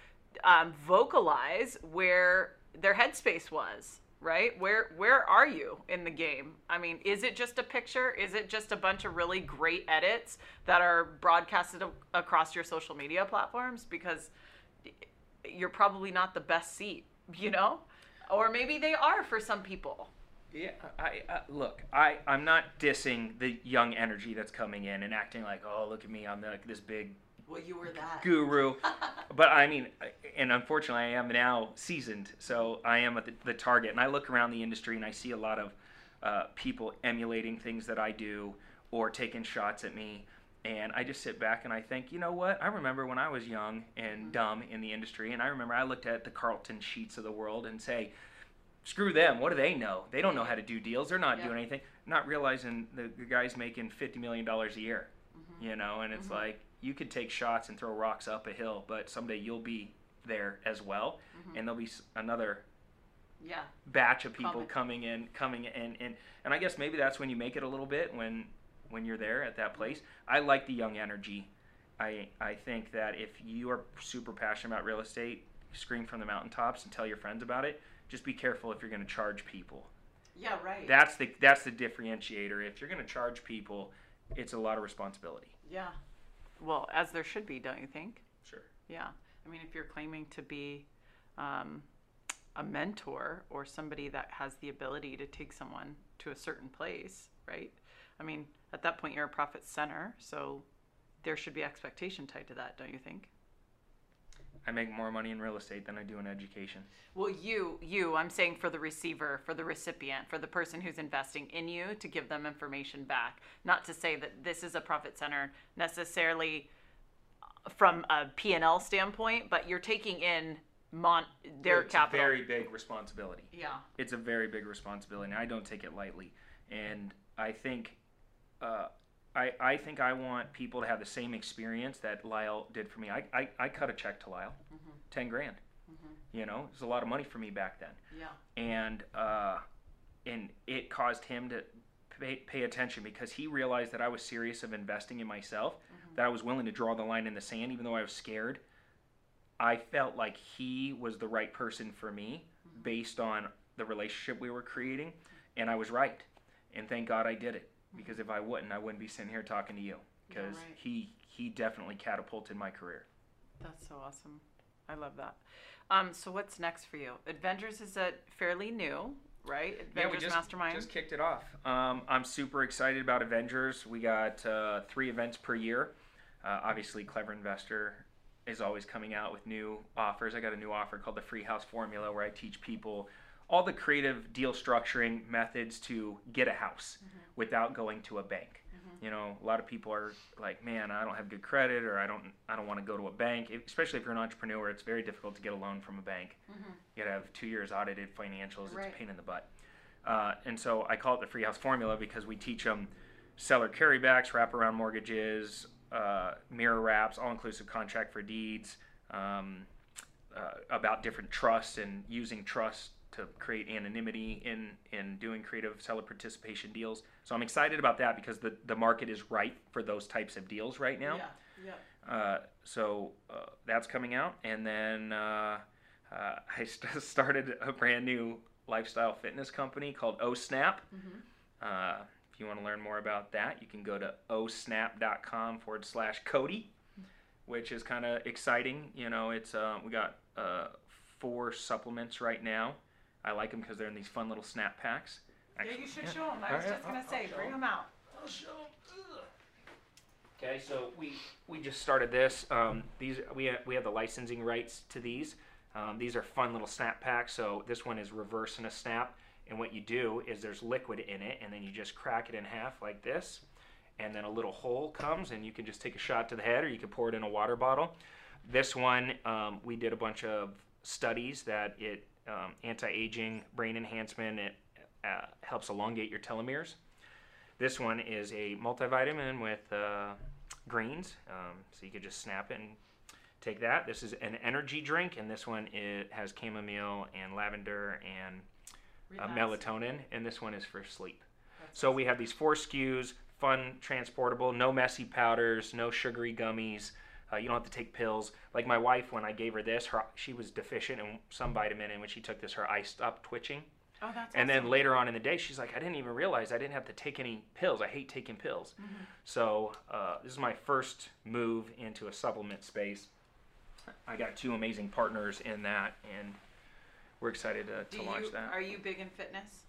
um, vocalize where their headspace was. Right? Where where are you in the game? I mean, is it just a picture? Is it just a bunch of really great edits that are broadcasted a- across your social media platforms? Because you're probably not the best seat, you know? Or maybe they are for some people. Yeah, I, I look. I I'm not dissing the young energy that's coming in and acting like, oh, look at me, I'm like this big Well, you were that. guru. but I mean, and unfortunately, I am now seasoned, so I am at the, the target. And I look around the industry and I see a lot of uh, people emulating things that I do or taking shots at me. And I just sit back and I think, you know what? I remember when I was young and mm-hmm. dumb in the industry, and I remember I looked at the Carleton Sheets of the world and say, screw them. What do they know? They don't know how to do deals. They're not Yeah. doing anything. Not realizing the, the guy's making $50 million a year, mm-hmm. you know, and it's mm-hmm. like you could take shots and throw rocks up a hill, but someday you'll be there as well. Mm-hmm. And there'll be another Yeah. batch of people Coming. coming in, coming in, and, and I guess maybe that's when you make it a little bit when when you're there at that mm-hmm. place. I like the young energy. I I think that if you are super passionate about real estate, scream from the mountaintops and tell your friends about it. Just be careful if you're going to charge people. Yeah, right. That's the that's the differentiator. If you're going to charge people, it's a lot of responsibility. yeah. Well, as there should be, don't you think? Sure. Yeah. I mean, if you're claiming to be um, a mentor or somebody that has the ability to take someone to a certain place, right? I mean, at that point, you're a profit center, so there should be expectation tied to that, don't you think? I make more money in real estate than I do in education. Well, you, you, I'm saying for the receiver, for the recipient, for the person who's investing in you to give them information back. Not to say that this is a profit center necessarily from a P&L standpoint, but you're taking in mon- their it's capital. It's a very big responsibility. yeah. It's a very big responsibility, and I don't take it lightly. And I think, uh, I I think I want people to have the same experience that Lyle did for me. I I, I cut a check to Lyle, mm-hmm. ten grand. Mm-hmm. You know, it was a lot of money for me back then. Yeah. and uh, and it caused him to pay, pay attention because he realized that I was serious of investing in myself, mm-hmm. that I was willing to draw the line in the sand, even though I was scared. I felt like he was the right person for me based on the relationship we were creating, and I was right. And thank God I did it because if I wouldn't, I wouldn't be sitting here talking to you because right. he he definitely catapulted my career. That's so awesome. I love that. Um, so what's next for you? Adventures is a fairly new, right? Adventures just, Mastermind. just kicked it off. Um, I'm super excited about Avengers. We got uh, three events per year. Uh, obviously, Clever Investor is always coming out with new offers. I got a new offer called the Free House Formula where I teach people all the creative deal structuring methods to get a house without going to a bank. You know, a lot of people are like, "Man, I don't have good credit, or I don't, I don't want to go to a bank." Especially if you're an entrepreneur, it's very difficult to get a loan from a bank. You got to have two years audited financials. It's a pain in the butt. Uh, and so I call it the free house formula because we teach them seller carrybacks, wraparound mortgages, uh, mirror wraps, all inclusive contract for deeds, um, uh, about different trusts and using trust to create anonymity in, in doing creative seller participation deals. So I'm excited about that because the, the market is ripe for those types of deals right now. Yeah. Yeah. Uh, so uh, that's coming out, and then uh, uh, I st- started a brand new lifestyle fitness company called OSnap. Uh, if you want to learn more about that, you can go to osnap.com forward slash Cody, which is kind of exciting. You know, it's uh, we got uh, four supplements right now. I like them because they're in these fun little snap packs. Yeah, you should yeah. show them. I was right, just gonna I'll- say, I'll show them out. Okay, so we we just started this. Um, these we have, we have the licensing rights to these. Um, these are fun little snap packs. So this one is reverse in a snap, and what you do is there's liquid in it, and then you just crack it in half like this, and then a little hole comes, and you can just take a shot to the head, or you can pour it in a water bottle. This one um, we did a bunch of studies that it um, anti-aging, brain enhancement. It uh, helps elongate your telomeres. This one is a multivitamin with uh, greens, um, so you could just snap it and take that. This is an energy drink, and this one it has chamomile and lavender and uh, melatonin, and this one is for sleep. So we have these four SKUs, fun, transportable, no messy powders, no sugary gummies. Uh, you don't have to take pills. Like my wife, when I gave her this, her she was deficient in some vitamin, and when she took this, her eye stopped twitching. Oh, that's And then later on in the day, she's like, I didn't even realize I didn't have to take any pills. I hate taking pills. Mm-hmm. So uh, this is my first move into a supplement space. I got two amazing partners in that, and we're excited to, to launch you, that. Are you big in fitness?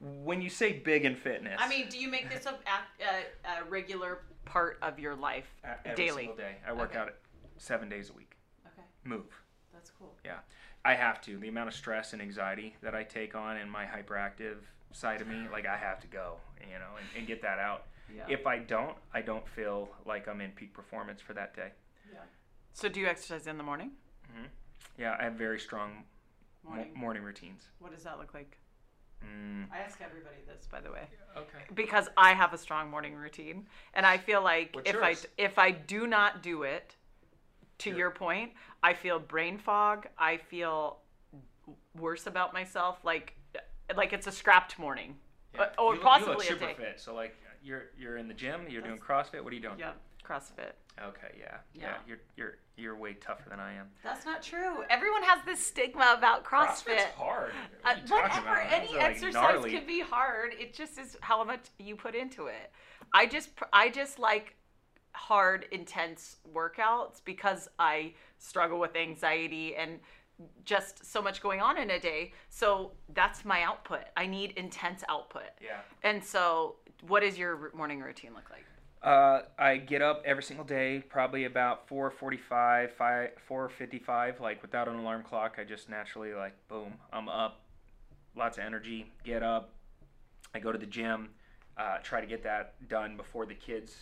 When you say big in fitness, I mean, do you make this a, a, a regular part of your life uh, every daily? single day. I work Okay. out seven days a week. Okay, Move. that's cool. Yeah. I have to. The amount of stress and anxiety that I take on in my hyperactive side of me, like I have to go, you know, and, and get that out. Yeah. If I don't, I don't feel like I'm in peak performance for that day. Yeah. So do you exercise in the morning? Yeah, I have very strong mo- Morning. morning routines. What does that look like? Mm, I ask everybody this, by the way, okay. because I have a strong morning routine, and I feel like What's if yours? I if I do not do it, to Sure. your point, I feel brain fog. I feel worse about myself, like like it's a scrapped morning, Yeah. Uh, or you, look- possibly you look a super day. fit. So like, you're you're in the gym. You're doing CrossFit. What are you doing? Yeah, CrossFit. Okay, yeah, yeah, Yeah. You're you're you're way tougher than I am. That's not true. Everyone has this stigma about CrossFit. CrossFit's hard. Uh, What talking whatever, any Those are, like, exercise gnarly. can be hard. It just is how much you put into it. I just, I just like hard, intense workouts because I struggle with anxiety and just so much going on in a day. So that's my output. I need intense output. Yeah. And so, what does your morning routine look like? Uh, I get up every single day, probably about 4:45, 5, 4:55, like without an alarm clock. I just naturally like boom, I'm up, lots of energy. Get up, I go to the gym, uh, try to get that done before the kids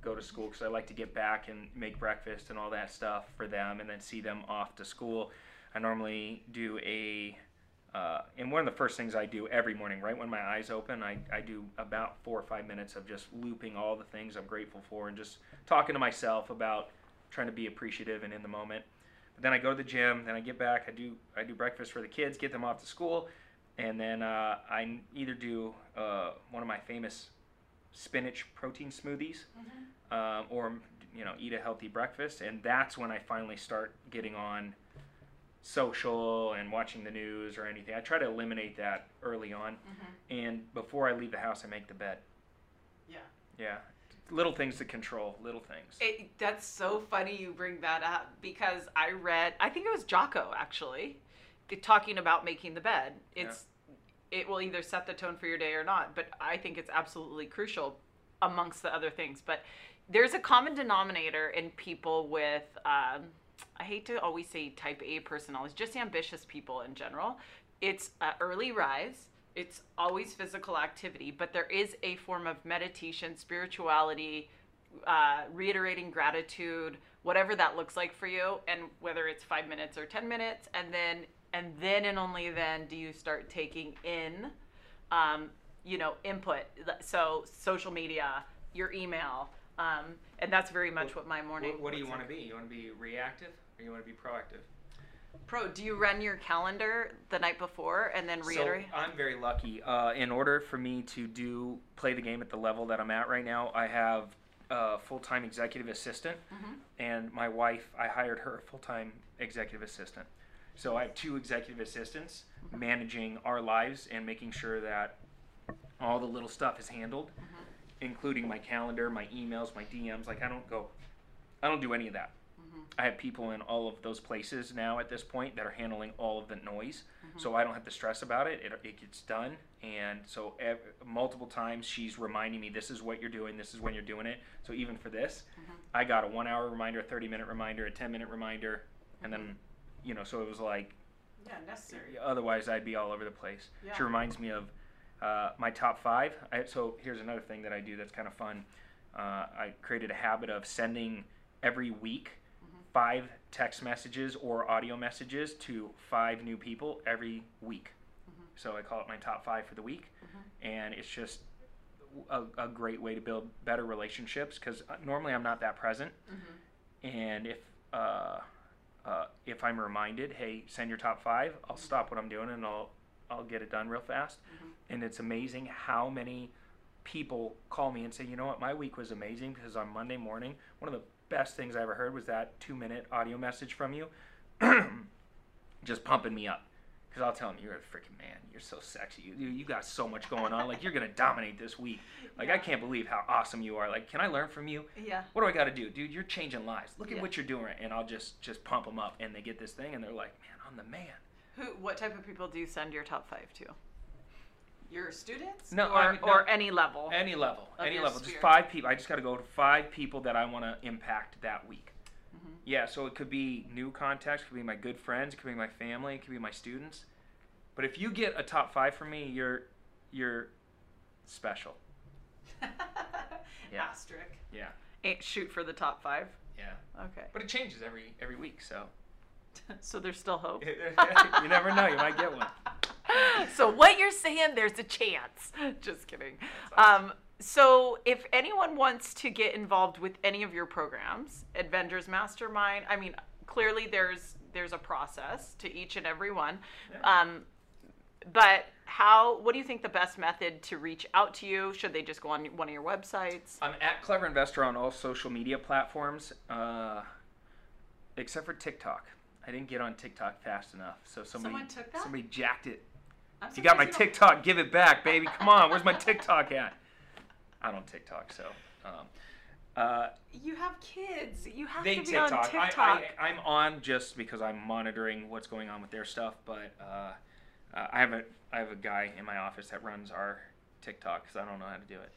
go to school because I like to get back and make breakfast and all that stuff for them, and then see them off to school. I normally do a uh, and one of the first things I do every morning, right when my eyes open, I, I do about four or five minutes of just looping all the things I'm grateful for and just talking to myself about trying to be appreciative and in the moment. But then I go to the gym, then I get back, I do I do breakfast for the kids, get them off to school, and then uh, I either do uh, one of my famous spinach protein smoothies, um, or you know eat a healthy breakfast, and that's when I finally start getting on social and watching the news or anything. I try to eliminate that early on, and before I leave the house, I make the bed. Yeah. Yeah, little things to control, little things. It, that's so funny you bring that up because I read, I think it was Jocko actually, talking about making the bed. It's it will either set the tone for your day or not, but I think it's absolutely crucial amongst the other things. But there's a common denominator in people with um, I hate to always say type A personalities, just ambitious people in general. It's early rise. It's always physical activity, but there is a form of meditation, spirituality, uh, reiterating gratitude, whatever that looks like for you, and whether it's five minutes or ten minutes, and then and then and only then do you start taking in, um, you know, input. So social media, your email, um, and that's very much what my morning. What, what do you want to like. be? You want to be reactive or you want to be proactive? Pro, do you run your calendar the night before and then reiterate? So I'm very lucky. Uh, in order for me to do play the game at the level that I'm at right now, I have a full-time executive assistant, Mm-hmm. and my wife. I hired her a full-time executive assistant. So I have two executive assistants Mm-hmm. managing our lives and making sure that all the little stuff is handled, Mm-hmm. Including my calendar, my emails, my DMs. Like I don't go, I don't do any of that. Mm-hmm. I have people in all of those places now at this point that are handling all of the noise, Mm-hmm. so I don't have to stress about it. It, it gets done, and so ev- multiple times she's reminding me, "This is what you're doing. This is when you're doing it." So even for this, Mm-hmm. I got a one-hour reminder, a thirty-minute reminder, a ten-minute reminder, and then, you know, so it was like yeah, necessary. otherwise I'd be all over the place. Yeah. She reminds me of uh, my top five. I, so here's another thing that I do that's kind of fun. Uh, I created a habit of sending every week five text messages or audio messages to five new people every week. So I call it my top five for the week, and it's just a, a great way to build better relationships because normally I'm not that present, and if uh, uh, if I'm reminded, hey, send your top five, I'll stop what I'm doing and I'll I'll get it done real fast. And it's amazing how many people call me and say, you know what, my week was amazing because on Monday morning, one of the best things I ever heard was that two minute audio message from you, just pumping me up. Because I'll tell them, you're a freaking man. You're so sexy. You, you, you got so much going on. Like, you're going to dominate this week. Like, I can't believe how awesome you are. Like, can I learn from you? Yeah. what do I got to do, dude? You're changing lives. Look at Yeah. what you're doing, and I'll just just pump them up, and they get this thing, and they're like, man, I'm the man. Who? What type of people do you send your top five to? Your students? No, or, I mean, no. or any level. Any level, Of any your level, just sphere. five people. I just got to go to five people that I want to impact that week. Mm-hmm. Yeah, so it could be new contacts, it could be my good friends, it could be my family, it could be my students. But if you get a top five from me, you're you're special. Yeah. Asterisk. Yeah, Ain't shoot for the top five. yeah. Okay. But it changes every every week, so so there's still hope. you never know. You might get one. So what you're saying, there's a chance. Just kidding. Um, so if anyone wants to get involved with any of your programs, Avengers Mastermind, I mean, clearly there's there's a process to each and every one. Yeah. Um, but how what do you think the best method to reach out to you? Should they just go on one of your websites? I'm at Clever Investor on all social media platforms, uh, except for TikTok. I didn't get on TikTok fast enough, so somebody Someone took that? somebody jacked it. I'm You got my you TikTok, give it back, baby. Come on, where's my TikTok at? I don't TikTok, so. Um, uh, You have kids. You have they to be TikTok. on TikTok. I, I'm on just because I'm monitoring what's going on with their stuff, but uh, uh, I have a I have a guy in my office that runs our TikTok because I don't know how to do it.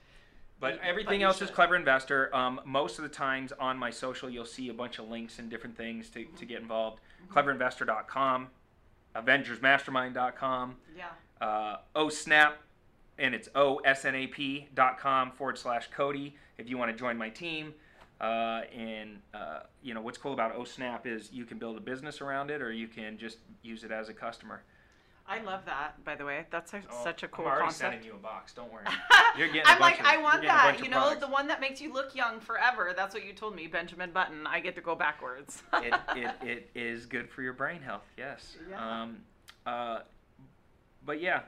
But everything but else is. Clever Investor. Um, most of the times on my social, you'll see a bunch of links and different things to, to get involved. Mm-hmm. Cleverinvestor.com, AvengersMastermind.com, yeah. uh, OSNAP, and it's osnap.com forward slash Cody if you want to join my team. Uh, and uh, you know what's cool about OSNAP is you can build a business around it, or you can just use it as a customer. I love that. By the way, that's a, Oh, such a cool I'm already concept. sending you a box. Don't worry. You're getting a I'm bunch like, of- I want getting a bunch that. You know, products. the one that makes you look young forever. That's what you told me, Benjamin Button. I get to go backwards. it, it, it is good for your brain health. Yes. Yeah. Um, uh, but yeah,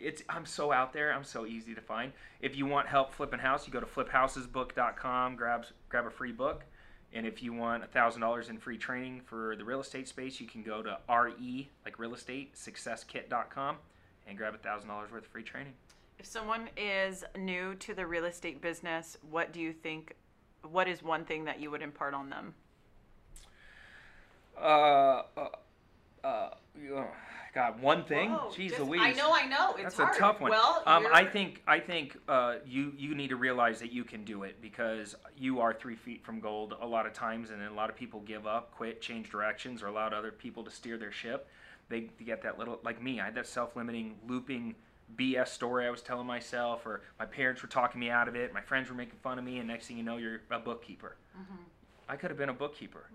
it's I'm so out there. I'm so easy to find. If you want help flipping house, you go to fliphousesbook.com, grab grab a free book. And if you want thousand dollars in free training for the real estate space, you can go to re like real estate successkit.com and grab thousand dollars worth of free training. if someone is new to the real estate business, what do you think? What is one thing that you would impart on them? Uh, uh, uh, God, one thing. Whoa, Jeez just- Louise. I know, I know. It's That's hard. a tough one. Well, um, I think I think uh, you you need to realize that you can do it because you are three feet from gold a lot of times, and then a lot of people give up, quit, change directions, or allow other people to steer their ship. They, get that little like me. I had that self-limiting, looping BS story I was telling myself, or my parents were talking me out of it. My friends were making fun of me, and next thing you know, you're a bookkeeper. Mm-hmm. I could have been a bookkeeper.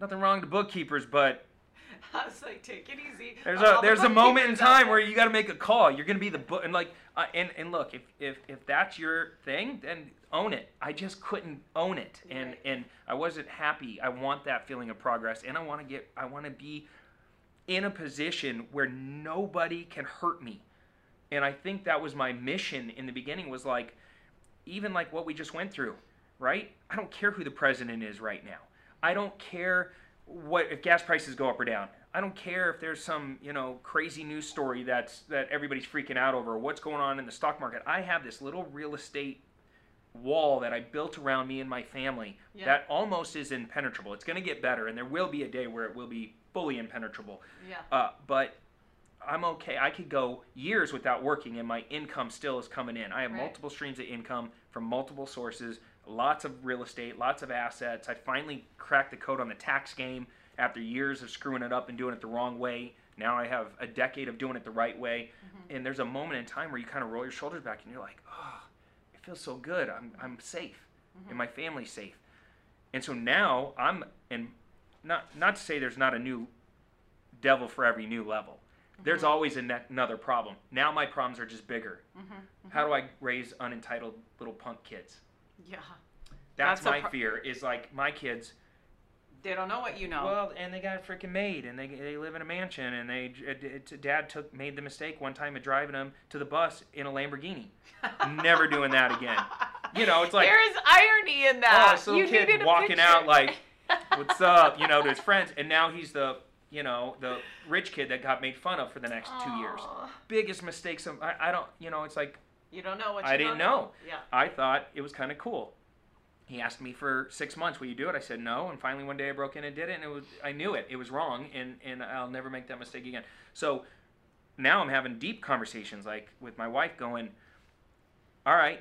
Nothing wrong to bookkeepers, but I was like, take it easy. there's a there's a moment in time where you got to make a call. You're gonna be the book and like uh, and and look if if if that's your thing, then own it. I just couldn't own it, and Right. and I wasn't happy. I want that feeling of progress, and I want to get I want to be in a position where nobody can hurt me, and I think that was my mission in the beginning. Was like even like what we just went through, right? I don't care who the president is right now. I don't care what if gas prices go up or down. I don't care if there's some, you know, crazy news story that's that everybody's freaking out over what's going on in the stock market. I have this little real estate wall that I built around me and my family Yeah. that almost is impenetrable. It's going to get better and there will be a day where it will be fully impenetrable. Yeah. Uh, but I'm okay. I could go years without working, and my income still is coming in. I have Right. multiple streams of income from multiple sources, lots of real estate, lots of assets. I finally cracked the code on the tax game after years of screwing it up and doing it the wrong way. Now I have a decade of doing it the right way. Mm-hmm. And there's a moment in time where you kind of roll your shoulders back and you're like, oh, it feels so good. I'm, I'm safe, mm-hmm. and my family's safe. And so now I'm, and not, not to say there's not a new devil for every new level. There's mm-hmm. always a ne- another problem. Now my problems are just bigger. How do I raise unentitled little punk kids? Yeah. That's, That's my pro- fear. Is like my kids. They don't know what you know. Well, and they got freaking maid, and they they live in a mansion, and they it, it, dad took made the mistake one time of driving them to the bus in a Lamborghini. Never doing that again. You know, it's like There's irony in oh, that. this little you kid walking out like, "What's up?" You know, to his friends, and now he's the you know the rich kid that got made fun of for the next two years. Biggest mistakes. Of, I, I don't. You know, it's like You don't know what you I didn't know. Yeah. I thought it was kind of cool. He asked me for six months, will you do it? I said no, and finally one day I broke in and did it, and it was I knew it. It was wrong, and and I'll never make that mistake again. So now I'm having deep conversations, like with my wife, going, all right.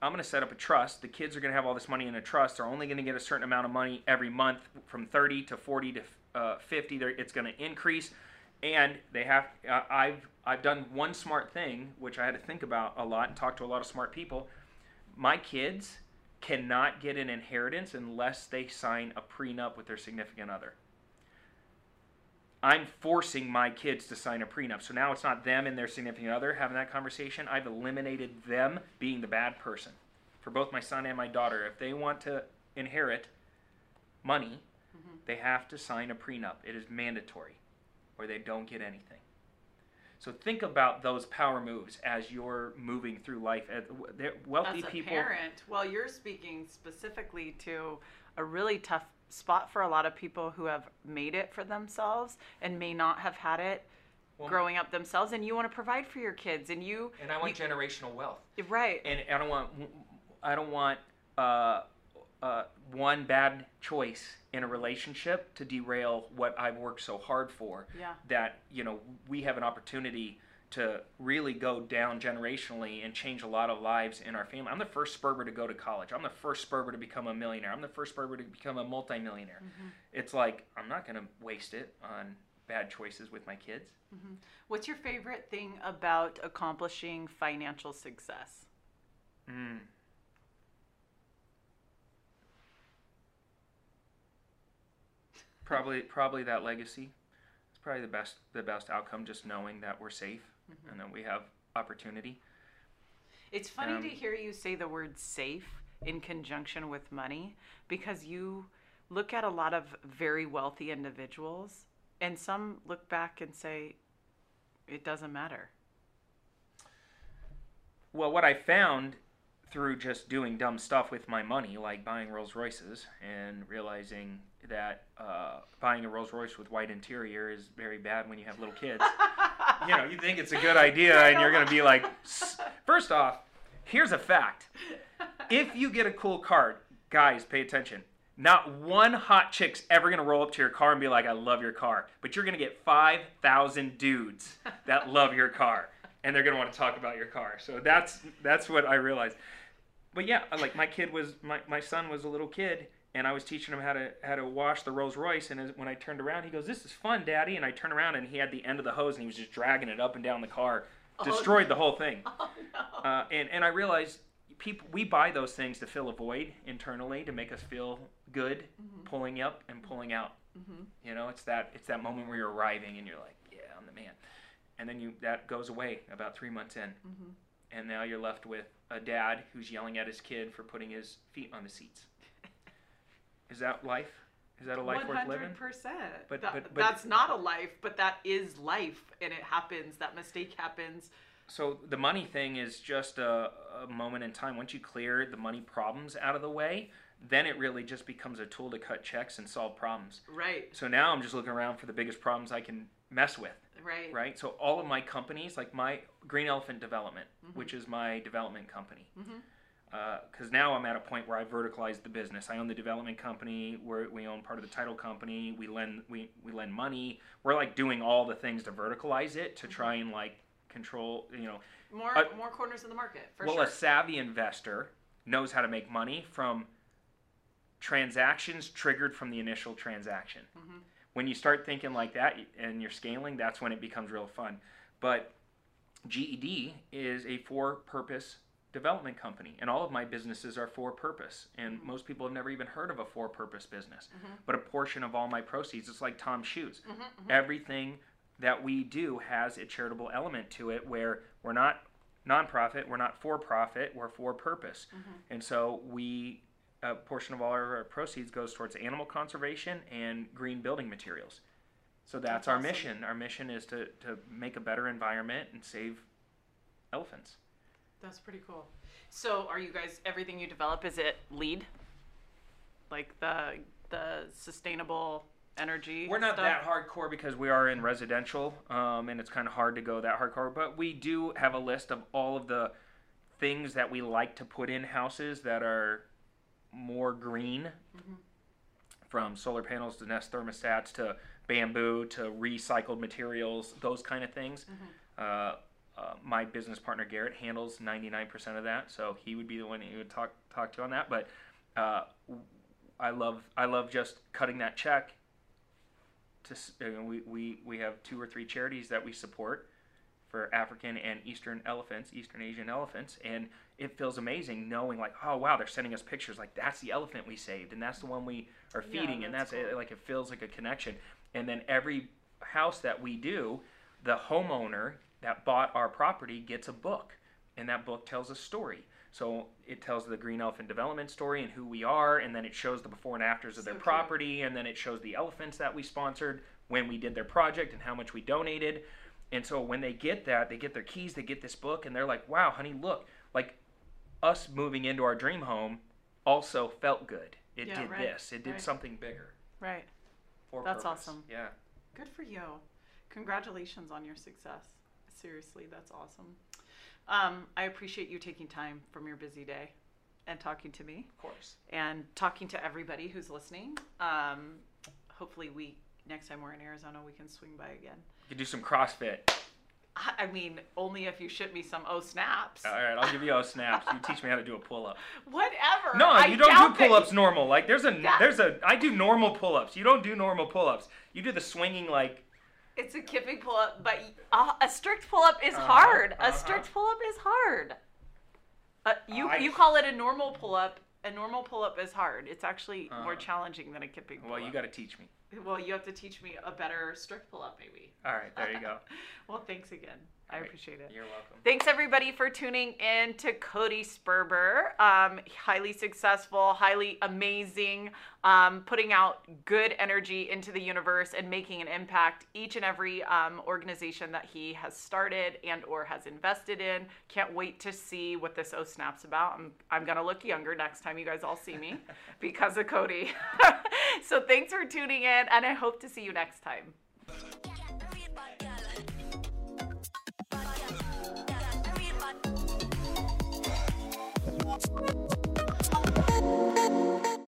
I'm going to set up a trust. The kids are going to have all this money in a trust. They're only going to get a certain amount of money every month from 30 to 40 to uh, 50. They're, it's going to increase. And they have, uh, I've, I've done one smart thing, which I had to think about a lot and talk to a lot of smart people. My kids cannot get an inheritance unless they sign a prenup with their significant other. I'm forcing my kids to sign a prenup. So now it's not them and their significant other having that conversation. I've eliminated them being the bad person for both my son and my daughter. If they want to inherit money, they have to sign a prenup. It is mandatory or they don't get anything. So think about those power moves as you're moving through life. Wealthy As a people. parent, well, you're speaking specifically to a really tough spot for a lot of people who have made it for themselves and may not have had it Well- growing up themselves, and you want to provide for your kids, and you, And I want generational wealth. right, and I don't want I don't want uh, uh, one bad choice in a relationship to derail what I've worked so hard for. Yeah. That you know we have an opportunity to really go down generationally and change a lot of lives in our family. I'm the first Sperber to go to college. I'm the first Sperber to become a millionaire. I'm the first Sperber to become a multimillionaire. It's like I'm not going to waste it on bad choices with my kids. What's your favorite thing about accomplishing financial success? Mm. Probably, probably that legacy. It's probably the best, the best outcome. Just knowing that we're safe and that we have opportunity. It's funny Um, to hear you say the word safe in conjunction with money because you look at a lot of very wealthy individuals and some look back and say it doesn't matter. Well, what I found through just doing dumb stuff with my money, like buying Rolls Royces, and realizing that uh, buying a Rolls Royce with white interior is very bad when you have little kids. you know, you think it's a good idea, and you're going to be like, "S- first off, here's a fact. If you get a cool car, guys, pay attention. Not one hot chick's ever going to roll up to your car and be like, I love your car. But you're going to get 5,000 dudes that love your car. And they're going to want to talk about your car. So that's that's what I realized. But yeah, like my kid was my, my son was a little kid and I was teaching him how to how to wash the Rolls Royce and as, when I turned around he goes, "This is fun, daddy." And I turned around and he had the end of the hose and he was just dragging it up and down the car. Oh, destroyed the whole thing. Oh no. Uh, and and I realized people we buy those things to fill a void internally to make us feel good, mm-hmm. pulling up and pulling out. Mm-hmm. You know, it's that it's that moment where you're arriving and you're like, yeah, I'm the man, and then you that goes away about three months in, mm-hmm. and now you're left with a dad who's yelling at his kid for putting his feet on the seats. Is that life? Is that a life worth living? percent. But- That- but- but- that's not a life, but that is life, and it happens. That mistake happens. So the money thing is just a, a moment in time. Once you clear the money problems out of the way, then it really just becomes a tool to cut checks and solve problems. Right. So now I'm just looking around for the biggest problems I can mess with, Right. right? So all of my companies, like my Green Elephant Development, mm-hmm. which is my development company, mm-hmm. Because now I'm at a point where I verticalized the business. I own the development company. Where we own part of the title company. We lend we we lend money. We're like doing all the things to verticalize it to try and like control. You know, More Uh, more corners in the market for well, sure. a savvy investor knows how to make money from transactions triggered from the initial transaction. Mm-hmm. When you start thinking like that and you're scaling, that's when it becomes real fun. But GED is a for purpose development company, and all of my businesses are for purpose. And Mm-hmm. most people have never even heard of a for purpose business. But a portion of all my proceeds, it's like TOMS shoes. Mm-hmm, Everything that we do has a charitable element to it where we're not nonprofit, we're not for profit, we're for purpose. Mm-hmm. And so we a portion of all our proceeds goes towards animal conservation and green building materials. So that's, That's our awesome. mission. Our mission is to, to make a better environment and save elephants. That's pretty cool. So, are you guys everything you develop is it LEED? Like the the sustainable energy? We're not stuff? that hardcore because we are in residential, um, and it's kind of hard to go that hardcore. But we do have a list of all of the things that we like to put in houses that are more green, from solar panels to Nest thermostats to bamboo to recycled materials, those kind of things. Uh, uh, my business partner Garrett handles 99% of that, so he would be the one that you would talk talk to on that. But uh, I love I love just cutting that check. To we, we we have two or three charities that we support for African and Eastern elephants, Eastern Asian elephants, and it feels amazing knowing like, oh wow, they're sending us pictures like that's the elephant we saved, and that's the one we are Yeah, feeding, and that's that's it. Like it feels like a connection. And then every house that we do, the homeowner that bought our property gets a book, and that book tells a story. So it tells the Green Elephant Development story and who we are, and then it shows the before and afters of So their cute. property, and then it shows the elephants that we sponsored when we did their project and how much we donated. And so when they get that, they get their keys, they get this book, and they're like, "Wow, honey, look! Like us moving into our dream home also felt good. It Yeah, did right, this. It did right. something bigger. Right. That's purpose. awesome. Yeah. Good for you. Congratulations on your success. Seriously, that's awesome. Um, I appreciate you taking time from your busy day and talking to me Of course. and talking to everybody who's listening. Um, hopefully, we next time we're in Arizona, we can swing by again. You could do some CrossFit. I I mean, only if you ship me some O snaps. All right, I'll give you O snaps. You teach me how to do a pull up. Whatever. No, I you don't do pull ups normal. Like there's a That- there's a I do normal pull ups. You don't do normal pull ups. You do the swinging like It's a kipping pull up, but uh, a strict pull up is Uh-huh, hard. A uh-huh. strict pull up is hard. Uh, you I- you call it a normal pull up. A normal pull up is hard. It's actually more Uh-huh. challenging than a kipping Pull-up. well, you got to teach me. Well, you have to teach me a better strict pull up, maybe. All right, there you go. well, thanks again. I appreciate it. You're welcome. Thanks everybody for tuning in to Cody Sperber. Um, highly successful, highly amazing, um, putting out good energy into the universe and making an impact each and every um, organization that he has started and or has invested in. Can't wait to see what this O Snap's about. I'm, I'm gonna look younger next time you guys all see me because of Cody. so thanks for tuning in, and I hope to see you next time. Real bad.